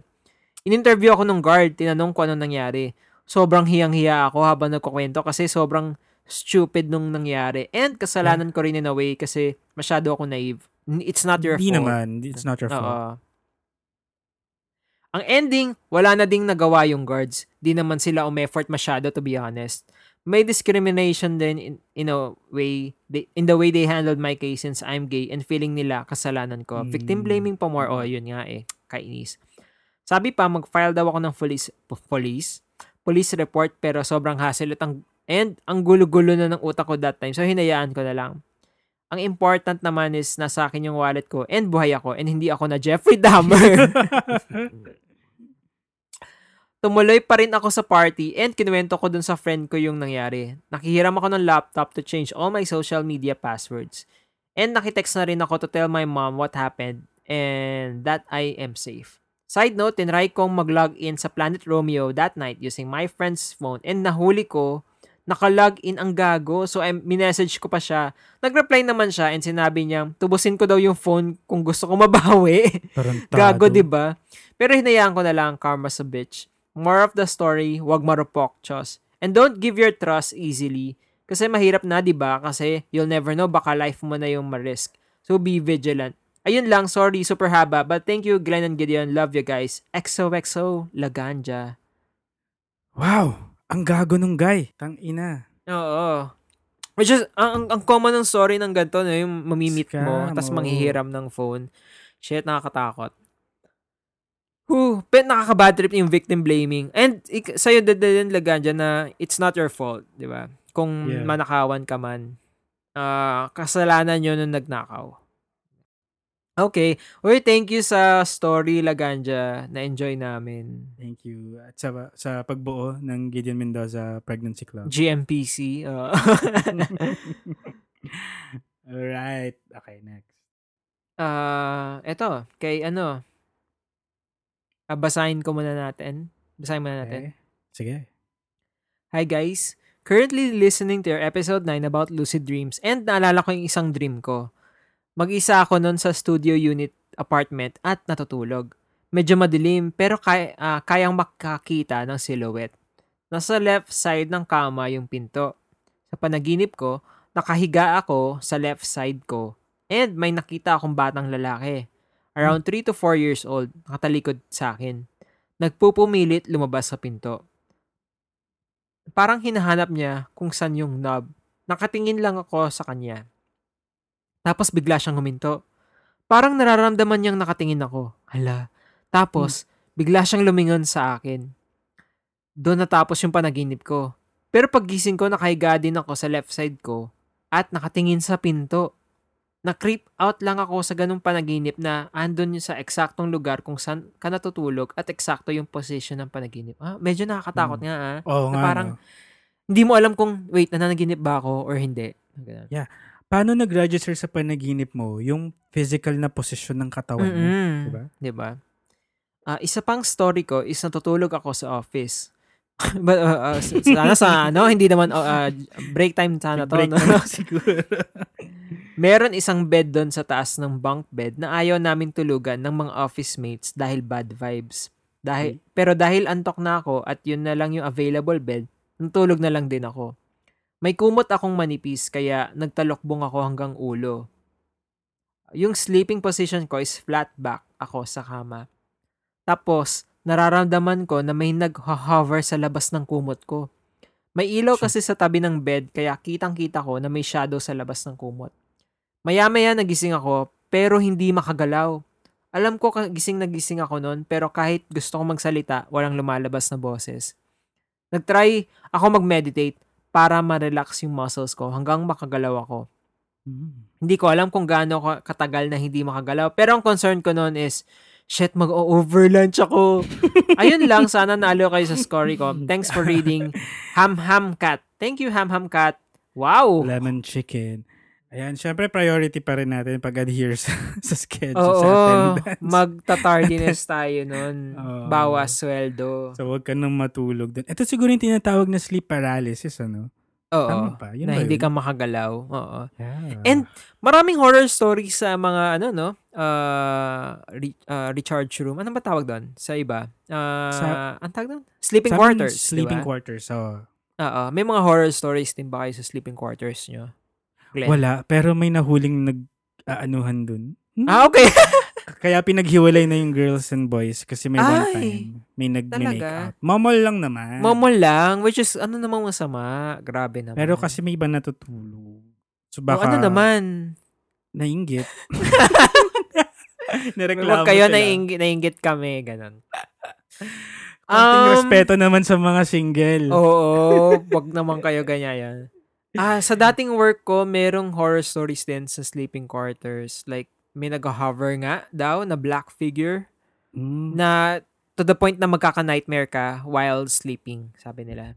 S3: In-interview ako ng guard, tinanong ko ano nangyari. Sobrang hiyang-hiya ako habang nagkukwento kasi sobrang stupid nung nangyari. And kasalanan ko rin in a way kasi masyado ako naive. It's not your
S4: Di
S3: fault.
S4: naman. It's not your fault.
S3: Oo. Ang ending, wala na ding nagawa yung guards. Di naman sila umeffort masyado to be honest. May discrimination din in, in a way, they, in the way they handled my case since I'm gay and feeling nila kasalanan ko.
S4: Mm.
S3: Victim blaming pa more. Oh, yun nga eh. Kainis. Sabi pa, mag-file daw ako ng police, police, police report pero sobrang hassle at ang, and ang gulo-gulo na ng utak ko that time. So, hinayaan ko na lang. Ang important naman is nasa akin yung wallet ko and buhay ako and hindi ako na Jeffrey Dahmer. (laughs) Tumuloy pa rin ako sa party and kinuwento ko dun sa friend ko yung nangyari. Nakihiram ako ng laptop to change all my social media passwords. And nakitext na rin ako to tell my mom what happened and that I am safe. Side note, tinry kong mag-log in sa Planet Romeo that night using my friend's phone and nahuli ko, nakalog in ang gago. So, I minessage ko pa siya. Nag-reply naman siya and sinabi niya, tubusin ko daw yung phone kung gusto ko mabawi.
S4: Tarantado. (laughs)
S3: Gago, di ba? Pero hinayaan ko na lang karma sa bitch. More of the story, wag marupok, chos. And don't give your trust easily. Kasi mahirap na, di ba? Kasi you'll never know, baka life mo na yung marisk. So be vigilant. Ayun lang, sorry, super haba. But thank you, Glenn and Gideon. Love you guys. XOXO, Laganja.
S4: Wow! Ang gago nung guy. Tang ina.
S3: Oo. Which is, ang, ang, common ng story ng ganito, no, yung mamimit mo,
S4: oo.
S3: manghihiram ng phone. Shit, nakakatakot. Whew, pero nakaka-bad trip yung victim blaming. And ik- sa'yo din laganja na it's not your fault, di ba? Kung
S4: Yeah.
S3: manakawan ka man, ah kasalanan nyo nung nagnakaw. Okay. Uy, thank you sa story, Laganja. Na-enjoy namin.
S4: Thank you. At sa, sa pagbuo ng Gideon Mendoza Pregnancy Club.
S3: GMPC. uh, (laughs)
S4: Alright. Okay, next.
S3: Ah, eto, kay ano, basahin ko muna natin. Basahin muna natin.
S4: Okay. Sige.
S3: Hi guys, currently listening to your episode 9 about lucid dreams and naalala ko yung isang dream ko. Mag-isa ako nun sa studio unit apartment at natutulog. Medyo madilim pero kay, ah, kayang makakita ng silhouette. Nasa left side ng kama yung pinto. Sa panaginip ko, nakahiga ako sa left side ko and may nakita akong batang lalaki. Around 3 to 4 years old, nakatalikod sa akin. Nagpupumilit lumabas sa pinto. Parang hinahanap niya kung saan yung knob. Nakatingin lang ako sa kanya. Tapos bigla siyang huminto. Parang nararamdaman niyang nakatingin ako. Hala. Tapos, bigla siyang lumingon sa akin. Doon natapos yung panaginip ko. Pero paggising ko, nakahiga din ako sa left side ko at nakatingin sa pinto. Na-creep out lang ako sa ganung panaginip na andun yun sa eksaktong lugar kung saan ka natutulog at eksakto yung position ng panaginip. Ah, medyo nakakatakot
S4: Hmm.
S3: nga ah.
S4: Oo
S3: Na
S4: nga.
S3: parang,
S4: no?
S3: hindi mo alam kung, wait, nananaginip ba ako or hindi. Ganun.
S4: Paano nag-register sa panaginip mo yung physical na posisyon ng katawan mo?
S3: Mm-mm.
S4: diba?
S3: Diba? Ah, isa pang story ko is natutulog ako sa office. (laughs) But, uh, uh, sana sa ano, hindi naman uh, uh, break time sana to.
S4: Break
S3: no?
S4: na (laughs) siguro. (laughs)
S3: Meron isang bed doon sa taas ng bunk bed na ayaw namin tulugan ng mga office mates dahil bad vibes. Dahil, pero dahil antok na ako at yun na lang yung available bed, natulog na lang din ako. May kumot akong manipis kaya nagtalokbong ako hanggang ulo. Yung sleeping position ko is flat back ako sa kama. Tapos, nararamdaman ko na may nag-hover sa labas ng kumot ko. May ilaw kasi sa tabi ng bed kaya kitang-kita ko na may shadow sa labas ng kumot. Maya-maya nagising ako pero hindi makagalaw. Alam ko gising na gising ako noon pero kahit gusto ko magsalita, walang lumalabas na boses. Nagtry ako mag-meditate para ma-relax yung muscles ko hanggang makagalaw ako.
S4: Mm.
S3: Hindi ko alam kung gaano ka- katagal na hindi makagalaw. Pero ang concern ko noon is, shit, mag-overlunch ako. (laughs) Ayun lang, sana naalo kayo sa story ko. Thanks for reading. (laughs) Ham Ham Cat. Thank you, Ham Ham Cat. Wow!
S4: Lemon chicken. Ayan, syempre priority pa rin natin pag-adhere sa, (laughs) sa schedule, sa
S3: Oo,
S4: attendance.
S3: magta-tardiness tayo nun. (laughs)
S4: Oo.
S3: Bawas sweldo.
S4: so, huwag ka nang matulog dun. Ito siguro yung tinatawag na sleep paralysis, ano?
S3: Oo.
S4: Tama ba? Yun
S3: na
S4: ba
S3: hindi
S4: yun?
S3: ka makagalaw. Oo.
S4: Yeah.
S3: And maraming horror stories sa mga ano no, uh, re- uh, recharge room. Ano ba tawag doon? Sa iba. Uh,
S4: Sa-
S3: ang tawag doon? Sleeping
S4: Sa
S3: quarters,
S4: Sleeping
S3: di ba?
S4: quarters, oo.
S3: Oo. May mga horror stories din ba kayo sa sleeping quarters nyo? Glenn?
S4: Wala, pero may nahuling nag-aanuhan dun. Hmm?
S3: Ah, okay. (laughs)
S4: Kaya pinaghiwalay na yung girls and boys kasi may one
S3: Ay,
S4: time. May nag-make. Momol lang naman.
S3: Momol lang, which is ano namang masama. Grabe naman.
S4: Pero kasi may iba natutulog. So
S3: O,
S4: baka
S3: ano naman?
S4: nainggit. (laughs)
S3: Huwag kayo nainggit, nainggit kami, ganun.
S4: Konting
S3: Um,
S4: respeto naman sa mga single.
S3: Oo, wag naman kayo ganyan yan. Ah, sa dating work ko, merong horror stories din sa sleeping quarters. Like, may nag-hover nga daw na black figure
S4: Mm.
S3: na to the point na magkaka-nightmare ka while sleeping, sabi nila.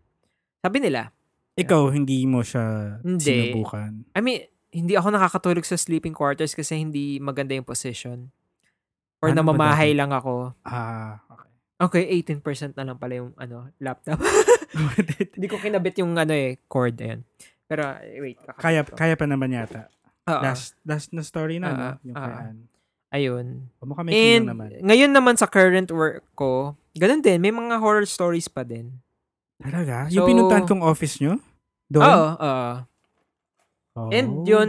S3: Sabi nila,
S4: Ikaw, hindi mo siya
S3: Hindi.
S4: sinubukan.
S3: I mean, hindi ako nakakatulog sa sleeping quarters kasi hindi maganda yung position. Or
S4: Ano
S3: namamahay lang ako.
S4: Ah, okay.
S3: Okay, 18% na lang pala yung ano, laptop. (laughs) Hindi ko kinabit yung ano eh, cord. Ayan. Pero, eh, wait.
S4: kaya,
S3: ko.
S4: kaya pa naman yata.
S3: Oo.
S4: Last, last na story na, no?
S3: Ah,
S4: Yung
S3: ah.
S4: kayaan.
S3: Ayun.
S4: O mukha may
S3: And,
S4: naman.
S3: ngayon naman sa current work ko, ganun din. May mga horror stories pa din.
S4: Talaga?
S3: So-
S4: yung pinuntahan kong office nyo? Doon?
S3: Oo, oo.
S4: Oh.
S3: And yun,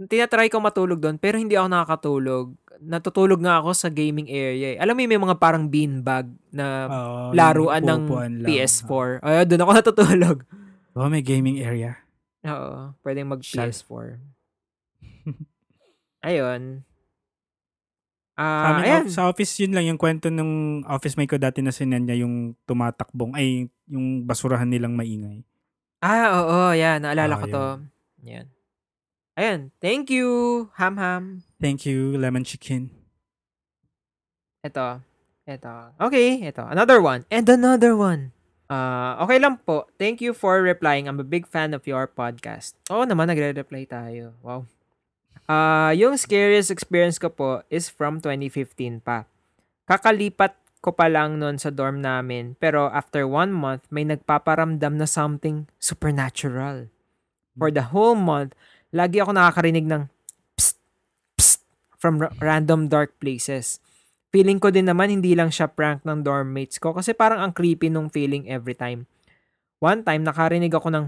S3: tinatry ko matulog doon, pero hindi ako nakakatulog. Natutulog nga ako sa gaming area. eh. Alam mo yung may mga parang beanbag na
S4: Oo,
S3: laruan ng
S4: upuan lang.
S3: PS4. Ay, doon ako (laughs) natutulog.
S4: Oh, may gaming area.
S3: Oo, pwedeng mag
S4: Shit.
S3: PS4. Ayun.
S4: Sa,
S3: Ah,
S4: amin,
S3: ayan.
S4: sa office, yun lang yung kwento ng office mate ko dati na sinanya yung tumatakbong, ay, yung basurahan nilang maingay.
S3: Ah, oo, yan. Naalala
S4: Ah,
S3: ko to. Yan. Ayun. Thank you, Ham Ham.
S4: Thank you, lemon chicken.
S3: Ito. Ito. Okay, ito. Another one. And another one. Ah, okay lang po. Thank you for replying. I'm a big fan of your podcast. Oo naman, nagre-reply tayo. Wow. Ah, yung scariest experience ko po is from 2015 pa. Kakalipat ko pa lang noon sa dorm namin, pero after one month, may nagpaparamdam na something supernatural. For the whole month, lagi ako nakakarinig ng psst, psst from ra- random dark places. Feeling ko din naman hindi lang siya prank ng dorm mates ko kasi parang ang creepy nung feeling every time. One time, nakarinig ako ng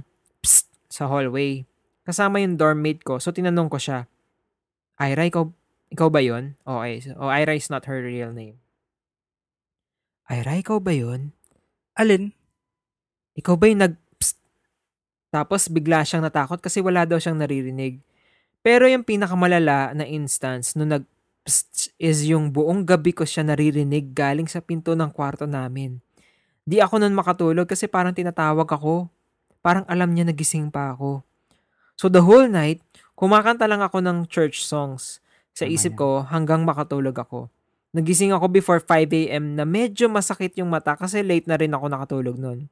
S3: psst sa hallway. Kasama yung dorm mate ko, so tinanong ko siya, Ira, ikaw, ikaw ba yun? Okay, so, oh, Ira is not her real name. Ira, ikaw ba yun?
S4: Alin?
S3: Ikaw ba yung nag psst? Tapos bigla siyang natakot kasi wala daw siyang naririnig. Pero yung pinakamalala na instance nung nag psst is yung buong gabi ko siya naririnig galing sa pinto ng kwarto namin. Di ako nun makatulog kasi parang tinatawag ako. Parang alam niya nagising pa ako. So the whole night, kumakanta lang ako ng church songs sa isip ko hanggang makatulog ako. Nagising ako before 5 a.m. na medyo masakit yung mata kasi late na rin ako nakatulog nun.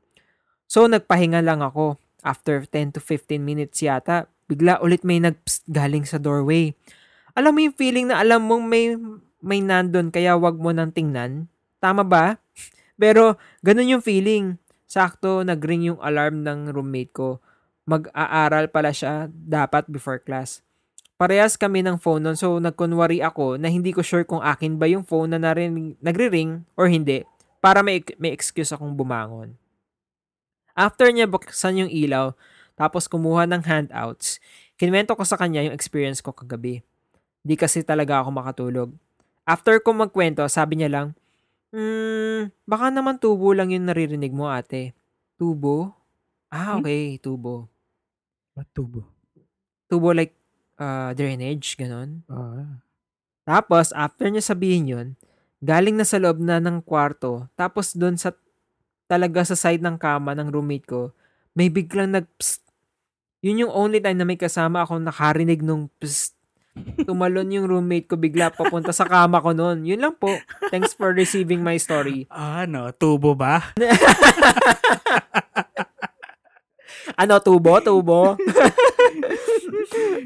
S3: So nagpahinga lang ako. After 10 to 15 minutes yata, bigla ulit may nag galing sa doorway. Alam mo yung feeling na alam mong may may nandun kaya wag mo nang tingnan? Tama ba? (laughs) Pero ganun yung feeling. Sakto nagring yung alarm ng roommate ko. Mag-aaral pala siya dapat before class. Parehas kami ng phone nun so nagkunwari ako na hindi ko sure kung akin ba yung phone na narinig, nagri-ring or hindi para may, may excuse akong bumangon. After niya buksan yung ilaw, tapos kumuha ng handouts, kinwento ko sa kanya yung experience ko kagabi. Di kasi talaga ako makatulog. After ko magkwento, sabi niya lang, Hmm, baka naman tubo lang yung naririnig mo ate. Tubo? Ah,
S4: Hmm?
S3: okay, tubo.
S4: Ba't tubo?
S3: Tubo like uh, drainage, ganon.
S4: Ah.
S3: Tapos, after niya sabihin yun, galing na sa loob na ng kwarto, tapos doon sa, talaga sa side ng kama ng roommate ko, may biglang nag psst. Yun yung only time na may kasama ako nakarinig nung psst. Tumalon yung roommate ko bigla papunta sa kama ko noon. Yun lang po. Thanks for receiving my story.
S4: Ano? Tubo ba? (laughs)
S3: Ano, tubo? Tubo? (laughs)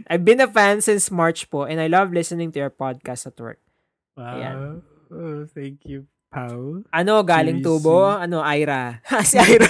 S3: I've been a fan since March po and I love listening to your podcast at work.
S4: Wow.
S3: Ayan.
S4: Oh, thank you, Pau.
S3: Ano, galing
S4: Seriously?
S3: tubo? Ano, Ira? (laughs) si Ira.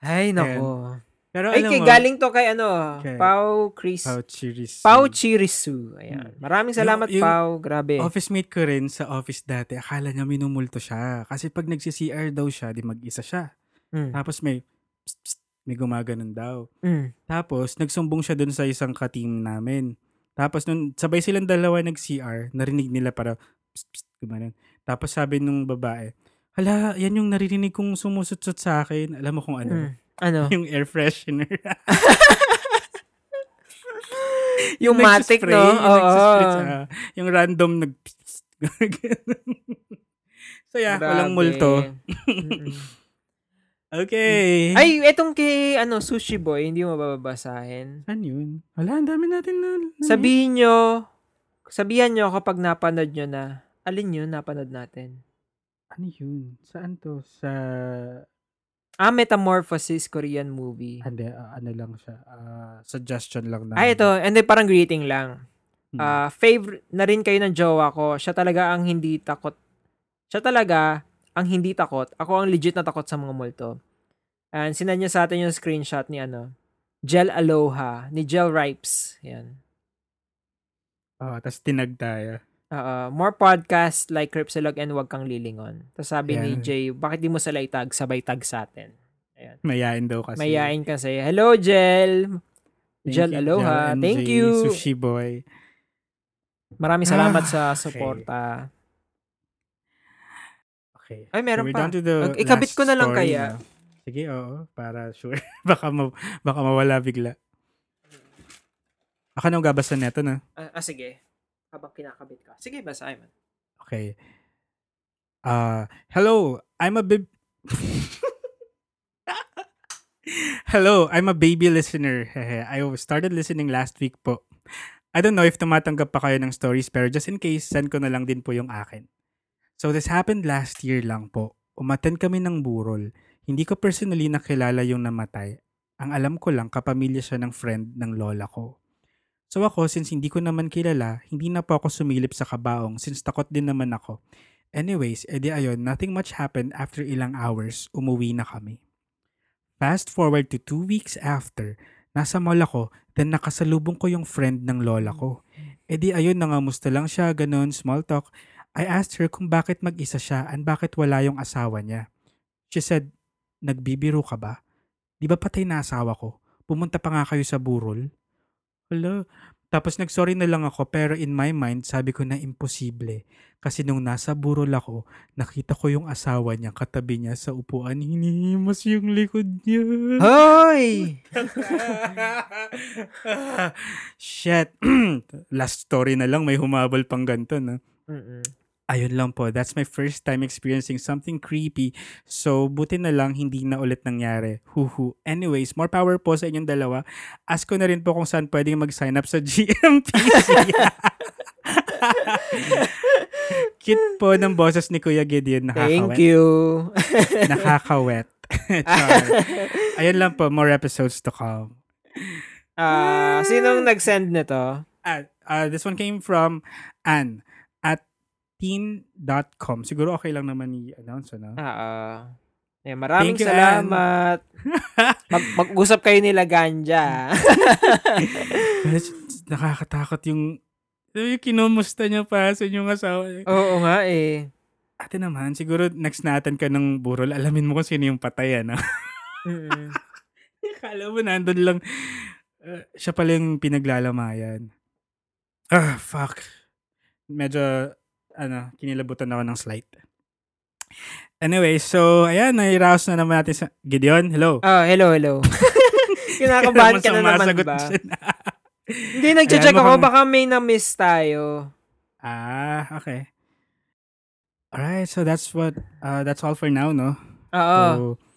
S3: Ay, nako.
S4: Pero
S3: Ay,
S4: alam
S3: kay
S4: mo,
S3: galing to kay ano,
S4: Kay-
S3: Pau Chris.
S4: Pau Chiris.
S3: Pau Chirisu. Ayan. Maraming
S4: Yung-
S3: salamat,
S4: yung
S3: Pau. Grabe.
S4: Office mate ko rin sa office dati, akala niya minumulto siya. Kasi pag nagsi-CR daw siya, di mag-isa siya.
S3: Mm.
S4: Tapos may, psst, psst, may gumaganon daw.
S3: Mm.
S4: Tapos, nagsumbong siya dun sa isang ka-team namin. Tapos, nung sabay silang dalawa nag-CR, narinig nila para, psst, psst, gumanon. Tapos, sabi nung babae, hala, yan yung naririnig kong sumusutsut sa akin. Alam mo kung ano?
S3: Mm. Ano?
S4: Yung air freshener. (laughs)
S3: yung matic,
S4: nagsispray,
S3: no?
S4: Yung,
S3: Oo.
S4: sa- yung random nag... (laughs) so, yeah, walang
S3: Grabe.
S4: multo.
S3: Mm-mm. (laughs)
S4: Okay.
S3: Ay, etong kay ano, Sushi Boy, hindi mo bababasahin.
S4: Ano yun? Wala, ang dami natin na. na
S3: Sabihin nyo, sabihan nyo kapag napanood nyo na Alin yun napanood natin?
S4: Ano yun? Saan to? Sa...
S3: Ah, Metamorphosis Korean movie.
S4: Hindi, ah, ano lang siya. ah, suggestion lang na.
S3: Ah, ito. Hindi, parang greeting lang.
S4: Hmm.
S3: Ah, favorite na rin kayo ng jowa ko. Siya talaga ang hindi takot. Siya talaga ang hindi takot. Ako ang legit na takot sa mga multo. And sinend niya sa atin yung screenshot ni ano, Gel Aloha, ni Gel Ripes. Yan.
S4: Oh, tapos tinag tayo.
S3: Oo. more podcast like Cripsilog and wag kang lilingon. Tapos sabi ni
S4: Ayan.
S3: Jay, bakit di mo sila itag? Sabay tag sa atin.
S4: Mayain daw kasi.
S3: Mayain kasi. Hello, Gel!
S4: Thank
S3: Gel
S4: you,
S3: Aloha.
S4: Gel
S3: Thank you.
S4: Sushi boy.
S3: Maraming salamat
S4: Ah,
S3: sa
S4: okay.
S3: suporta.
S4: Okay.
S3: Ay, meron
S4: we're
S3: pa.
S4: down to the
S3: Mag- ikabit ko na lang
S4: story
S3: kaya.
S4: na. Sige, oo. Para sure. (laughs) baka, ma- baka mawala bigla. Ako nang gabasa neto na.
S3: Ah, ah, sige. Habang kinakabit ka. Sige, basahin mo.
S4: Okay. Uh, hello, I'm a bib... (laughs) hello, I'm a baby listener. I started listening last week po. I don't know if tumatanggap pa kayo ng stories pero just in case, send ko na lang din po yung akin. So this happened last year lang po. Umaten kami ng burol. Hindi ko personally nakilala yung namatay. Ang alam ko lang, kapamilya siya ng friend ng lola ko. So ako, since hindi ko naman kilala, hindi na po ako sumilip sa kabaong since takot din naman ako. Anyways, edi ayon, nothing much happened after ilang hours, umuwi na kami. Fast forward to two weeks after, nasa mall ako, then nakasalubong ko yung friend ng lola ko. Edi ayun, nangamusta lang siya, ganun, small talk. I asked her kung bakit mag-isa siya and bakit wala yung asawa niya. She said, nagbibiro ka ba? Di ba patay na asawa ko? Pumunta pa nga kayo sa burol? Hala. Tapos nagsorry na lang ako pero in my mind sabi ko na imposible. Kasi nung nasa burol ako, nakita ko yung asawa niya katabi niya sa upuan. Hinihimas yung likod niya.
S3: Hoy! (laughs)
S4: Shit. (clears throat) Last story na lang, may humabol pang ganito, no?
S3: Mm-mm.
S4: Ayun lang po, that's my first time experiencing something creepy. So, buti na lang hindi na ulit nangyari. Huhu. Anyways, more power po sa inyong dalawa. Ask ko na rin po kung saan pwedeng mag-sign up sa (laughs) GMPC. (laughs) Cute po ng boses ni Kuya Gideon.
S3: Thank (laughs)
S4: Nakakawet.
S3: you.
S4: Nakakawet. Ayun lang po, more episodes to come.
S3: Ah, sinong nag-send nito?
S4: Ah, ah, this one came from Anne teen.com. Siguro okay lang naman i-announce, ano?
S3: Ah, ah. Eh, maraming
S4: Thank you,
S3: salamat. Mag mag-usap kayo nila Ganja. (laughs)
S4: Nakakatakot yung yung kinumusta niya pa sa inyong asawa.
S3: Oo nga eh.
S4: Ate naman, siguro next natin ka ng burol, alamin mo kung sino yung patay, ano?
S3: Mm-mm. (laughs)
S4: Kala mo nandun lang. Uh, siya pala yung pinaglalamayan. Ah, fuck. Medyo, ano, kinilabutan ako ng slight. Anyway, so, ayan, nairaos na naman natin sa... Gideon, hello.
S3: Oh, hello, hello. (laughs) Kinakabahan ka na naman ba?
S4: na.
S3: Hindi, nagche-check ako.
S4: mukhang-
S3: Baka may na-miss tayo.
S4: ah, okay. Alright, so that's what, uh, that's all for now, no?
S3: Oo.
S4: So,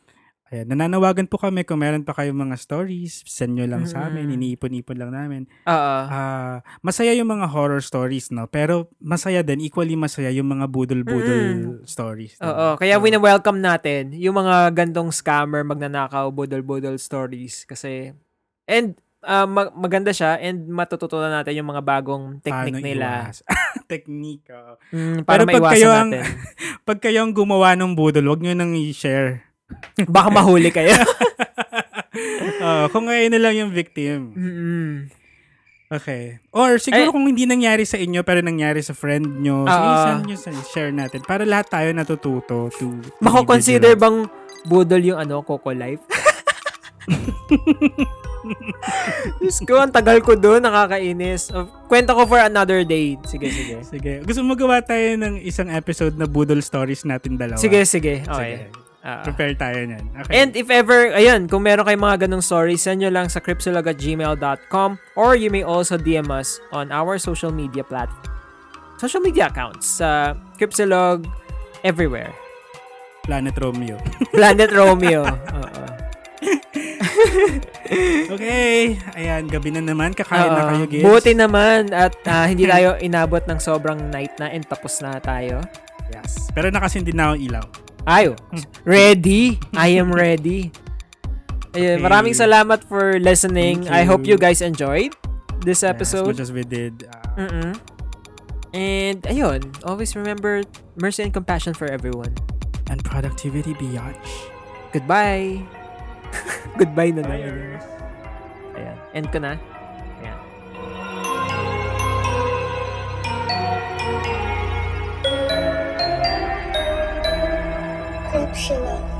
S4: ayan, nananawagan po kami kung meron pa kayong mga stories, send nyo lang sa amin,
S3: Mm-mm.
S4: iniipon-ipon lang namin.
S3: Oo.
S4: Ah, masaya yung mga horror stories, no? Pero masaya din, equally masaya yung mga budol-budol stories. no?
S3: Oo. Kaya
S4: So,
S3: wina-welcome natin yung mga gantong scammer, magnanakaw, budol-budol stories. Kasi, and ah, mag- maganda siya and matututunan natin yung mga bagong technique
S4: paano
S3: nila. (laughs) (laughs)
S4: Technique, oo.
S3: Mm, para
S4: Pero pag kayo ang-
S3: natin. (laughs)
S4: Pag kayo ang gumawa ng budol, wag nyo nang i-share.
S3: Baka mahuli kayo. (laughs)
S4: Oo, kung ngayon na lang yung victim.
S3: Mm-mm.
S4: Okay. Or siguro
S3: Eh-
S4: kung hindi nangyari sa inyo pero nangyari sa friend nyo,
S3: Oo.
S4: send nyo sa share natin para lahat tayo natututo to,
S3: Mako-consider bang budol yung ano, Coco Life? (laughs) Diyos ko, ang tagal ko doon, nakakainis. Kwento ko for another day. Sige, sige.
S4: Sige. Gusto mo magawa tayo ng isang episode na budol stories natin dalawa?
S3: Sige, sige. Okay.
S4: Sige.
S3: Ah.
S4: Prepare tayo niyan. Okay.
S3: And if ever, ayun, kung meron kayong mga ganong stories, send nyo lang sa cripsilog@gmail.com or you may also DM us on our social media platform. Social media accounts sa Cripsilog everywhere.
S4: Planet Romeo. (laughs)
S3: Planet Romeo. (laughs) Oo.
S4: Okay. Ayan, gabi na naman. Kakain na
S3: Oo.
S4: kayo, Gibbs.
S3: Buti naman at ah, hindi tayo inabot ng sobrang night na and tapos na tayo.
S4: Yes. Pero nakasindi na ang ilaw.
S3: Ayo. Ready. I am ready. Ayun,
S4: Okay.
S3: maraming salamat for listening. I hope
S4: you.
S3: guys enjoyed this
S4: Yeah,
S3: episode.
S4: as much as we did. Uh,
S3: Mm-mm. And ayun, always remember mercy and compassion for everyone.
S4: and productivity beyond.
S3: Goodbye. (laughs) Goodbye na naman. Ayan. End ko na. 认识了。